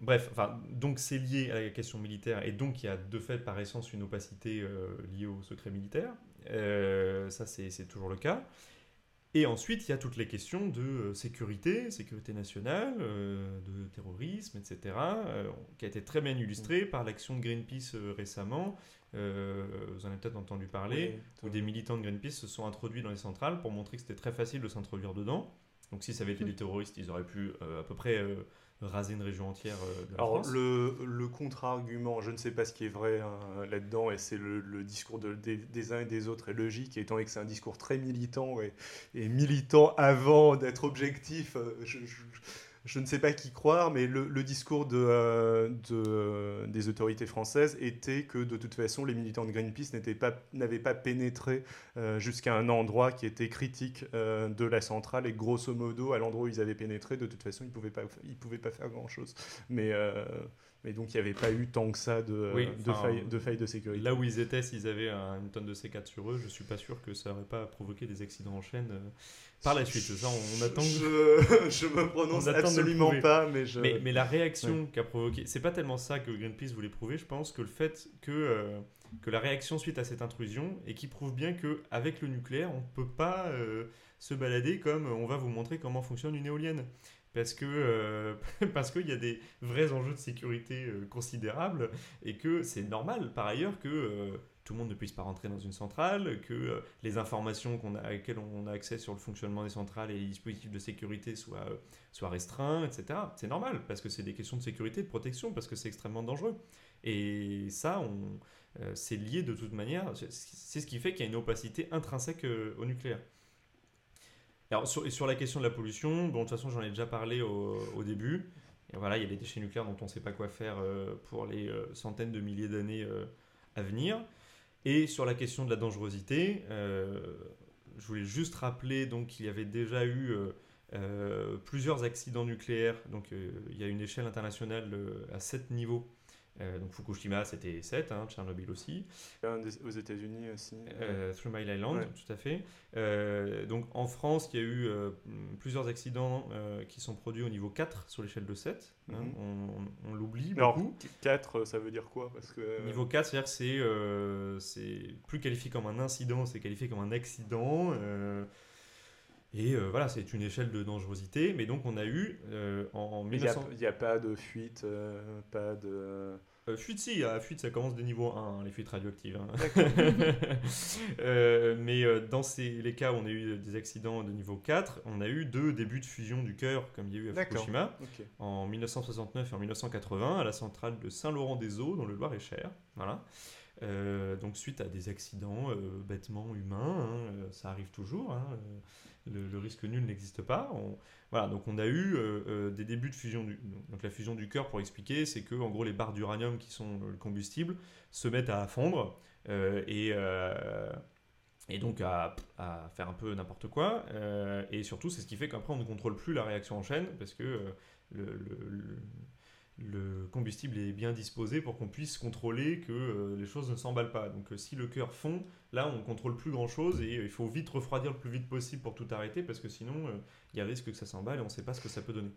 bref, enfin, donc c'est lié à la question militaire et donc il y a de fait par essence une opacité liée au secret militaire. ça, c'est toujours le cas. Et ensuite, il y a toutes les questions de sécurité, sécurité nationale, de terrorisme, etc., qui a été très bien illustré par l'action de Greenpeace récemment. vous en avez peut-être entendu parler, où des militants de Greenpeace se sont introduits dans les centrales pour montrer que c'était très facile de s'introduire dedans. Donc si ça avait été des terroristes, ils auraient pu euh, à peu près euh, raser une région entière euh, de la Alors, Le, le contre-argument, je ne sais pas ce qui est vrai hein, là-dedans, et c'est le, discours de, des, uns et des autres est logique, étant donné que c'est un discours très militant et, et militant avant d'être objectif. je, je ne sais pas qui croire, mais le, discours euh, de, des autorités françaises était que de toute façon, les militants de Greenpeace n'avaient pas, pas pénétré euh, jusqu'à un endroit qui était critique euh, de la centrale et grosso modo, à l'endroit où ils avaient pénétré, de toute façon, ils ne pouvaient, pas, pouvaient pas faire grand-chose. Mais Mais donc il n'y avait pas eu tant que ça de, Oui, de, failles, de failles de sécurité. Là où ils étaient, s'ils avaient un- une tonne de C4 sur eux, je suis pas sûr que ça aurait pas provoqué des accidents en chaîne euh, par la suite. Ça, on attend. Je, je me prononce absolument pas, mais je. Mais, mais la réaction qu'a provoqué, c'est pas tellement ça que Greenpeace voulait prouver. Je pense que le fait que euh, que la réaction suite à cette intrusion et qui prouve bien que avec le nucléaire, on peut pas euh, se balader comme on va vous montrer comment fonctionne une éolienne. Parce que euh, qu'il y a des vrais enjeux de sécurité euh, considérables et que c'est normal par ailleurs que euh, tout le monde ne puisse pas rentrer dans une centrale, que les informations qu'on a, auxquelles on a accès sur le fonctionnement des centrales et les dispositifs de sécurité soient, soient restreints, etc. C'est normal, parce que c'est des questions de sécurité, de protection, parce que c'est extrêmement dangereux. Et ça, c'est lié de toute manière, c'est ce qui fait qu'il y a une opacité intrinsèque au nucléaire. Alors, sur, la question de la pollution, bon, de toute façon, j'en ai déjà parlé au, début. Et voilà, il y a les déchets nucléaires dont on ne sait pas quoi faire euh, pour les euh, centaines de milliers d'années euh, à venir. Et sur la question de la dangerosité, je voulais juste rappeler donc qu'il y avait déjà eu plusieurs accidents nucléaires. Donc il y a une échelle internationale à 7 niveaux. Euh, donc Fukushima c'était 7, hein, Tchernobyl aussi. Des- aux États-Unis aussi. Euh, Three Mile Island, Ouais. tout à fait. Euh, donc en France, il y a eu euh, plusieurs accidents qui sont produits au niveau 4 sur l'échelle de 7. hein. Mhm. on on- on l'oublie beaucoup. 4, ça veut dire quoi? Parce que. Niveau 4, c'est-à-dire que c'est c'est plus qualifié comme un incident, c'est qualifié comme un accident. Et euh, voilà, c'est une échelle de dangerosité. Mais donc on a eu euh, en Il n'y a, 1900... il y a pas de fuite, euh, pas de. Fuite, si, à fuite, ça commence de niveau 1, hein, les fuites radioactives. hein. Mais dans ces, les cas où on a eu des accidents de niveau 4, on a eu deux débuts de fusion du cœur, comme il y a eu à. Fukushima, en 1969 et en 1980, à la centrale de Saint-Laurent-des-Eaux, dans le Loir-et-Cher. Voilà. Donc suite à des accidents bêtement humains, hein, ça arrive toujours, hein, le, risque nul n'existe pas. On- voilà, donc on a eu euh, euh, des débuts de fusion du, donc la fusion du cœur pour expliquer, c'est que en gros les barres d'uranium qui sont le combustible se mettent à fondre euh, et et donc à, faire un peu n'importe quoi. et surtout, c'est ce qui fait qu'après, on ne contrôle plus la réaction en chaîne parce que le- le- le combustible est bien disposé pour qu'on puisse contrôler que euh, les choses ne s'emballent pas. Donc euh, si le cœur fond, là, on ne contrôle plus grand-chose et euh, il faut vite refroidir le plus vite possible pour tout arrêter parce que sinon, euh, il y a risque que ça s'emballe et on ne sait pas ce que ça peut donner.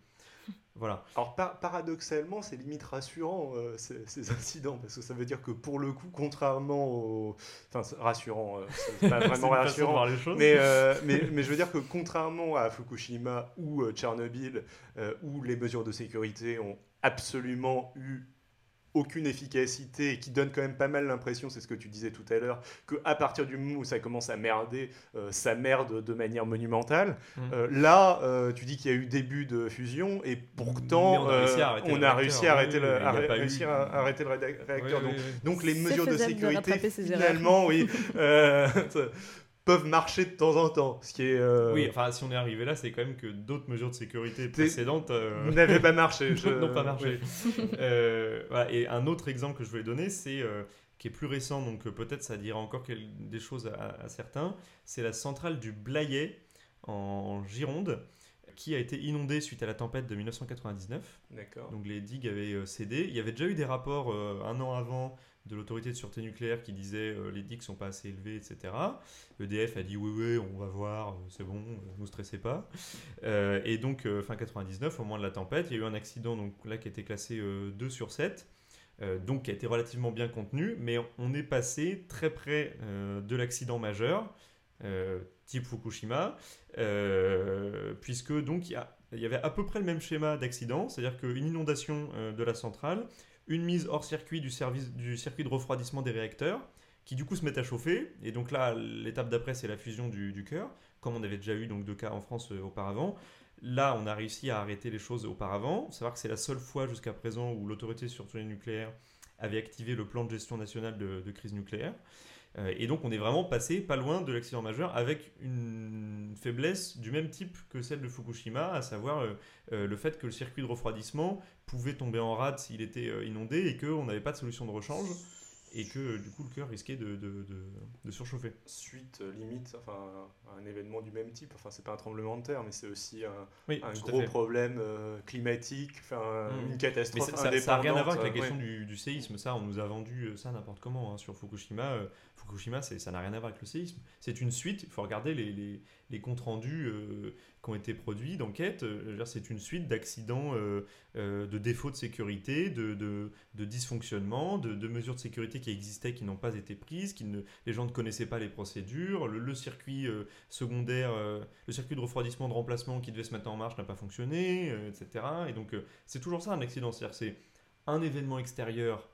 Voilà. Alors par- paradoxalement, c'est limite rassurant euh, ces, ces incidents parce que ça veut dire que pour le coup, contrairement au, enfin rassurant, euh, c'est pas vraiment une façon de rassurant, voir les choses. mais, euh, mais mais je veux dire que contrairement à Fukushima ou euh, Tchernobyl, euh, où les mesures de sécurité ont absolument eu aucune efficacité et qui donne quand même pas mal l'impression, c'est ce que tu disais tout à l'heure, que à partir du moment où ça commence à merder, euh, ça merde de manière monumentale. Mm. Euh, là, euh, tu dis qu'il y a eu début de fusion et pourtant Mais on a réussi à arrêter le a réacteur, oui, oui, oui, donc, les mesures de sécurité finalement, oui, euh, peuvent marcher de temps en temps, ce qui est euh, Oui, enfin, si on est arrivé là, c'est quand même que d'autres mesures de sécurité T'es- précédentes euh, n'avait pas marché. je- n'ont pas marché. oui. Euh, voilà, et un autre exemple que je voulais donner, c'est qui est plus récent, donc peut-être ça dira encore des choses à, à certains. C'est la centrale du Blayet en Gironde, qui a été inondée suite à la tempête de 1999. D'accord. Donc les digues avaient cédé. Il y avait déjà eu des rapports un an avant de l'autorité de sûreté nucléaire qui disaient euh, les digues sont pas assez élevées, etc. EDF a dit oui, oui, on va voir, euh, c'est bon, euh, ne vous stressez pas. Euh, et donc, euh, fin 99, au moment de la tempête, il y a eu un accident donc, là, qui été classé euh, 2 sur 7. euh, donc qui a été relativement bien contenu, mais on est passé très près euh, de l'accident majeur, euh, type Fukushima, euh, puisque donc il y, avait à peu près le même schéma d'accident, c'est-à-dire qu'une inondation euh, de la centrale, une mise hors circuit du, service, du circuit de refroidissement des réacteurs, qui du coup se mettent à chauffer, et donc là l'étape d'après c'est la fusion du, cœur, comme on avait déjà eu donc deux cas en France euh, auparavant. Là, on a réussi à arrêter les choses auparavant. Faut savoir que c'est la seule fois jusqu'à présent où l'autorité sur le nucléaire avait activé le plan de gestion nationale de crise nucléaire. Euh, et donc, on est vraiment passé pas loin de l'accident majeur avec une faiblesse du même type que celle de Fukushima, à savoir euh, euh, le fait que le circuit de refroidissement pouvait tomber en rade s'il était inondé et qu'on n'avait pas de solution de rechange. Et que du coup le cœur risquait de, de, de, de surchauffer. Suite euh, limite, enfin à un événement du même type. Enfin, c'est pas un tremblement de terre, mais c'est aussi un, Oui, gros problème euh, climatique, enfin Mm. une Mais catastrophe ça- ça n'a rien à voir avec la question ouais. du, du séisme. Ça, on nous a vendu euh, ça n'importe comment hein, sur Fukushima. Euh, Fukushima, ça n'a rien à voir avec le séisme. C'est une suite. Il faut regarder les, les- les comptes rendus euh, qui ont été produits d'enquête. Euh, C'est une suite d'accidents, euh, de défauts de sécurité, de, de, de dysfonctionnements, de, de mesures de sécurité qui existaient, qui n'ont pas été prises, qui ne, les gens ne connaissaient pas les procédures. Le, le circuit secondaire, le circuit de refroidissement de remplacement qui devait se mettre en marche n'a pas fonctionné, etc. Et donc, c'est toujours ça un accident. C'est-à-dire, c'est un événement extérieur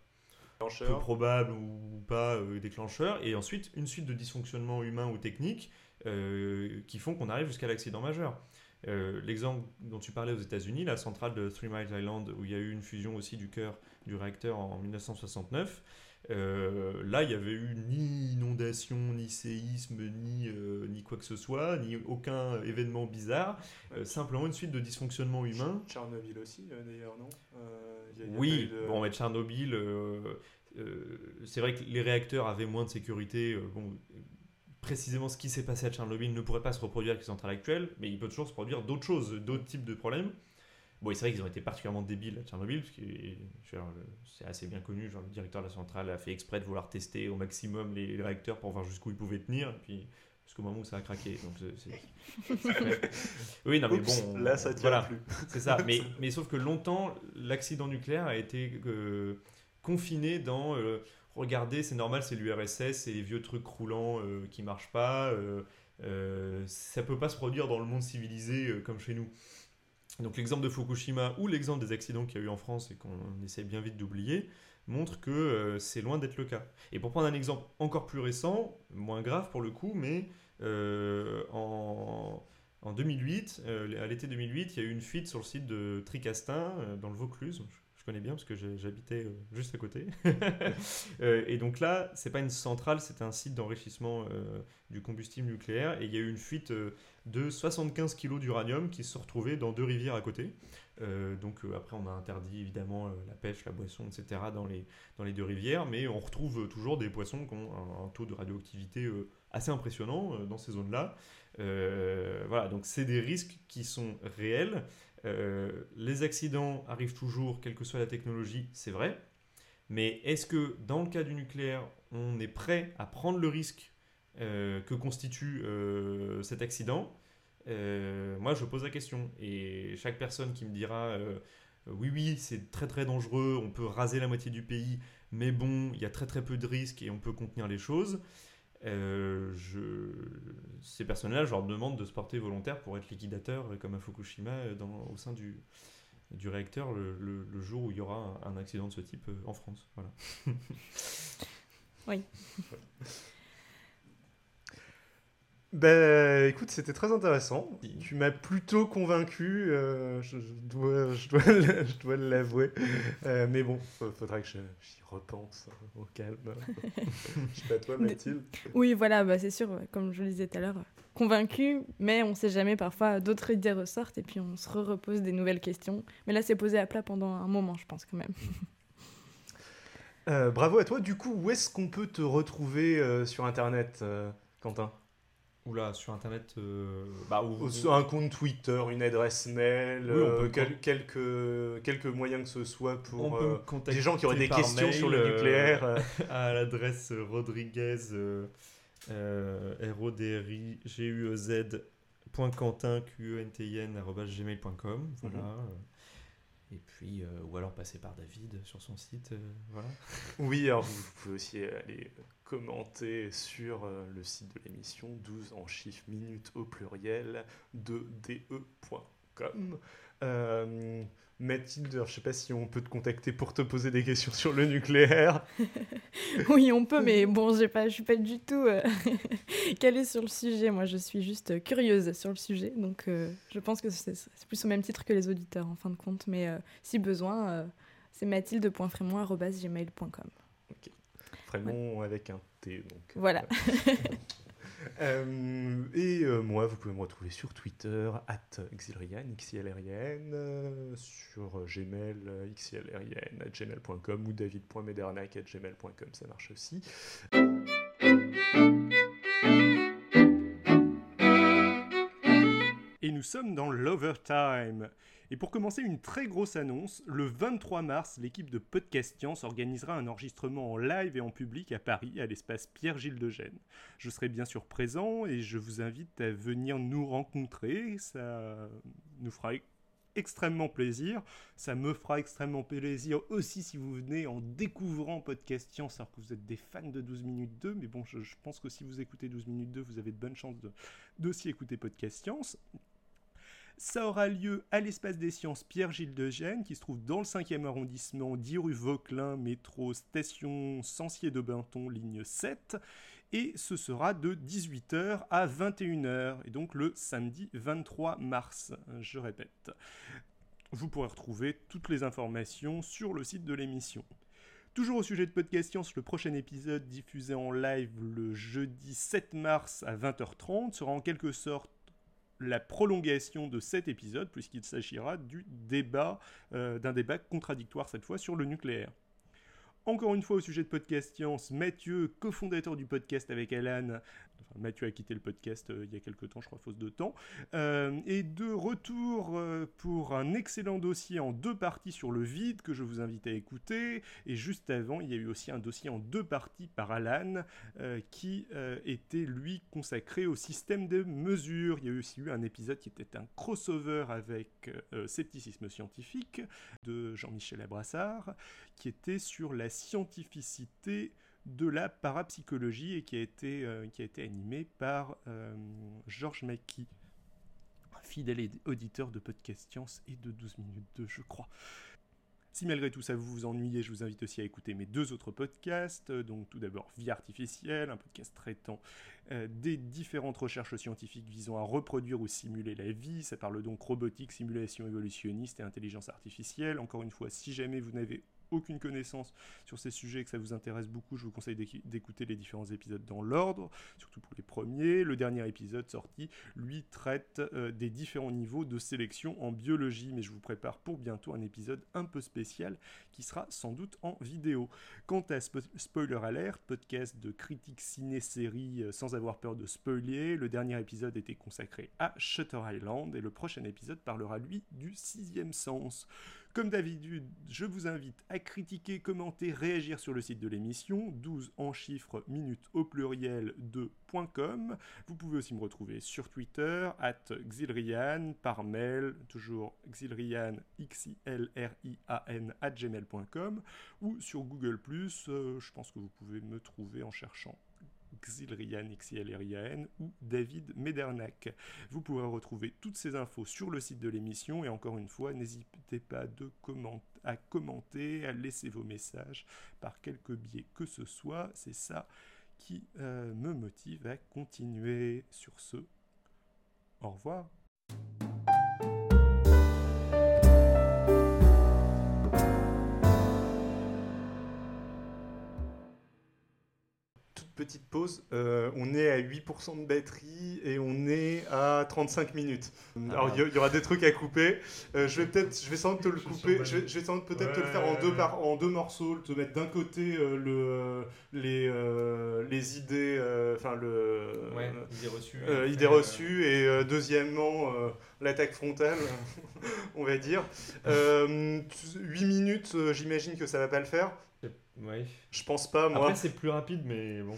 peu probable ou pas euh, déclencheur, et ensuite une suite de dysfonctionnements humains ou techniques euh, qui font qu'on arrive jusqu'à l'accident majeur. Euh, L'exemple dont tu parlais aux États-Unis, la centrale de Three Mile Island, où il y a eu une fusion aussi du cœur du réacteur en 1969, euh, là il n'y avait eu ni inondation, ni séisme, ni, euh, ni quoi que ce soit, ni aucun événement bizarre, euh, simplement une suite de dysfonctionnements humains Tchernobyl aussi, d'ailleurs, non? Y a- y a oui, de- bon, mais Tchernobyl, c'est vrai que les réacteurs avaient moins de sécurité. bon, précisément ce qui s'est passé à Tchernobyl ne pourrait pas se reproduire avec les centrales actuelles, mais il peut toujours se produire d'autres choses, d'autres types de problèmes. Bon, c'est vrai qu'ils ont été particulièrement débiles à Tchernobyl, parce que c'est assez bien connu. Genre, le directeur de la centrale a fait exprès de vouloir tester au maximum les, les réacteurs pour voir jusqu'où ils pouvaient tenir, et puis jusqu'au moment où ça a craqué. Donc, oui, non, mais Oups, bon. là ça tient voilà. plus. C'est ça, mais, mais sauf que longtemps, l'accident nucléaire a été euh, confiné dans euh, regardez, c'est normal, c'est l'URSS, c'est les vieux trucs roulants euh, qui marchent pas, euh, euh, ça peut pas se produire dans le monde civilisé euh, comme chez nous. Donc l'exemple de Fukushima ou l'exemple des accidents qu'il y a eu en France et qu'on essaie bien vite d'oublier montre que euh, c'est loin d'être le cas. Et pour prendre un exemple encore plus récent, moins grave pour le coup, mais en, en 2008, euh, à l'été 2008, il y a eu une fuite sur le site de Tricastin, dans le Vaucluse. Connais bien parce que j'habitais euh, juste à côté. Euh, et donc là, c'est pas une centrale, c'est un site d'enrichissement euh, du combustible nucléaire. Et il y a eu une fuite de 75 kg d'uranium qui se retrouvés dans deux rivières à côté. Donc après, on a interdit évidemment la pêche, la boisson, etc. dans les, dans les deux rivières, mais on retrouve toujours des poissons qui ont un, taux de radioactivité assez impressionnant dans ces zones-là. Voilà, donc c'est des risques qui sont réels. Euh, les accidents arrivent toujours, quelle que soit la technologie, c'est vrai. Mais est-ce que dans le cas du nucléaire, on est prêt à prendre le risque euh, que constitue euh, cet accident? Moi, je pose la question. Et chaque personne qui me dira oui, oui, c'est très très dangereux, on peut raser la moitié du pays, mais bon, il y a très très peu de risques et on peut contenir les choses. Euh, je... Ces personnes-là, je leur demande de se porter volontaire pour être liquidateur, euh, comme à Fukushima, euh, dans, au sein du, du réacteur le, le- le jour où il y aura un, accident de ce type en France. Voilà. Ben, écoute, c'était très intéressant. Tu m'as plutôt convaincu, euh, je, je dois, je dois, le- je dois l'avouer. Euh, mais bon, fa- faudra que je- j'y repense hein, au calme. je sais pas toi, Mathilde. Oui, voilà, bah, c'est sûr, comme je le disais tout à l'heure, convaincu, mais on sait jamais, parfois d'autres idées ressortent et puis on se repose des nouvelles questions. Mais là, c'est posé à plat pendant un moment, je pense quand même. Euh, bravo à toi. Du coup, où est-ce qu'on peut te retrouver euh, sur Internet, euh, Quentin? Oula, sur Internet, euh, bah, où- Un compte Twitter, une adresse mail, Oui, on euh, peut- quel- quelques, quelques moyens que ce soit pour on peut euh, contacter des gens qui auraient des questions mail, sur le nucléaire. euh, à l'adresse rodriguez r o d r i g u e z quentin q e n t i n gmail.com voilà Mhm. euh, et puis euh, ou alors passer par David sur son site euh, voilà Oui, alors vous pouvez aussi aller commenter sur euh, le site de l'émission 12 en chiffres minutes au pluriel de de.com. Euh, Mathilde, je sais pas si on peut te contacter pour te poser des questions sur le nucléaire. oui, on peut, mais bon, je suis pas du tout euh, calée sur le sujet. Moi, je suis juste curieuse sur le sujet, donc euh, je pense que c'est plus au même titre que les auditeurs en fin de compte. Mais si besoin, c'est mathilde.frémont.gmail.com. Vraiment avec un T. Donc, euh, Voilà. Euh, et euh, moi, vous pouvez me retrouver sur Twitter, at xilrian, xilrian, euh, sur Gmail, xilrian, at gmail.com ou david.medernac, at gmail.com, ça marche aussi. Et nous sommes dans l'Overtime. Et pour commencer, une très grosse annonce. Le 23 mars, l'équipe de Podcast Science organisera un enregistrement en live et en public à Paris, à l'espace Pierre-Gilles de Gênes. Je serai bien sûr présent et je vous invite à venir nous rencontrer. Ça nous fera extrêmement plaisir. Ça me fera extrêmement plaisir aussi si vous venez en découvrant Podcast Science alors que vous êtes des fans de 12 minutes 2. Mais bon, je, pense que si vous écoutez 12 minutes 2, vous avez de bonnes chances de écouter Podcast Science. Ça aura lieu à l'espace des sciences Pierre-Gilles de Gênes, qui se trouve dans le 5e arrondissement, 10 rue Vauquelin, métro, station Sancier de Binton, ligne 7. Et ce sera de 18h à 21h, et donc le samedi 23 mars, je répète. Vous pourrez retrouver toutes les informations sur le site de l'émission. Toujours au sujet de Podcast Science, le prochain épisode diffusé en live le jeudi 7 mars à 20h30 sera en quelque sorte la prolongation de cet épisode, puisqu'il s'agira du débat, euh, d'un débat contradictoire cette fois sur le nucléaire. Encore une fois au sujet de Podcast Science, Mathieu, cofondateur du podcast avec Alan, Mathieu a quitté le podcast euh, il y a quelques temps, je crois, fausse de temps, euh, est de retour euh, pour un excellent dossier en deux parties sur le vide que je vous invite à écouter. Et juste avant, il y a eu aussi un dossier en deux parties par Alan qui était lui consacré au système de mesure. Il y a aussi eu un épisode qui était un crossover avec Scepticisme scientifique de Jean-Michel Abrassard qui était sur la scientificité de la parapsychologie et qui a été, euh, animé par euh, Georges Mackey, un fidèle auditeur de Podcast Science et de 12 minutes 2, je crois. Si malgré tout ça vous vous ennuyez, je vous invite aussi à écouter mes deux autres podcasts. Euh, Donc tout d'abord Vie artificielle, un podcast traitant des différentes recherches scientifiques visant à reproduire ou simuler la vie. Ça parle donc robotique, simulation évolutionniste et intelligence artificielle. Encore une fois, si jamais vous n'avez aucune connaissance sur ces sujets et que ça vous intéresse beaucoup, je vous conseille d'écouter les différents épisodes dans l'ordre, surtout pour les premiers. Le dernier épisode sorti, lui, traite euh, des différents niveaux de sélection en biologie, mais je vous prépare pour bientôt un épisode un peu spécial qui sera sans doute en vidéo. Quant à Spo- Spoiler Alert, podcast de critique ciné-série euh, sans avoir peur de spoiler, le dernier épisode était consacré à Shutter Island et le prochain épisode parlera lui du sixième sens. Comme d'habitude, je vous invite à critiquer, commenter, réagir sur le site de l'émission, 12 en chiffres, minutes au pluriel de.com. Vous pouvez aussi me retrouver sur Twitter, at Xilrian, par mail, toujours Xilrian, X-I-L-R-I-A-N, at gmail.com, ou sur Google+, euh, je pense que vous pouvez me trouver en cherchant Xilrian, X-I-L-R-I-A-N, ou David Medernac. Vous pourrez retrouver toutes ces infos sur le site de l'émission, et encore une fois, n'hésitez pas à commenter, à laisser vos messages par quelque biais que ce soit, c'est ça qui euh, me motive à continuer. Sur ce, au revoir. Petite pause, euh, on est à 8% de batterie et on est à 35 minutes. Alors il y, il y aura des trucs à couper. Euh, je vais peut-être, je vais sans doute te le couper. Je vais, je vais sans doute peut-être te le Ouais, faire en ouais, deux ouais. par, en deux morceaux, te mettre d'un côté euh, le, les, euh, les idées, euh, enfin le, Ouais, idée reçue. euh, idées reçues et euh, deuxièmement euh, l'attaque frontale, on va dire. Euh, 8 minutes, j'imagine que ça va pas le faire. Ouais. Je pense pas, moi. Après, c'est plus rapide, mais bon.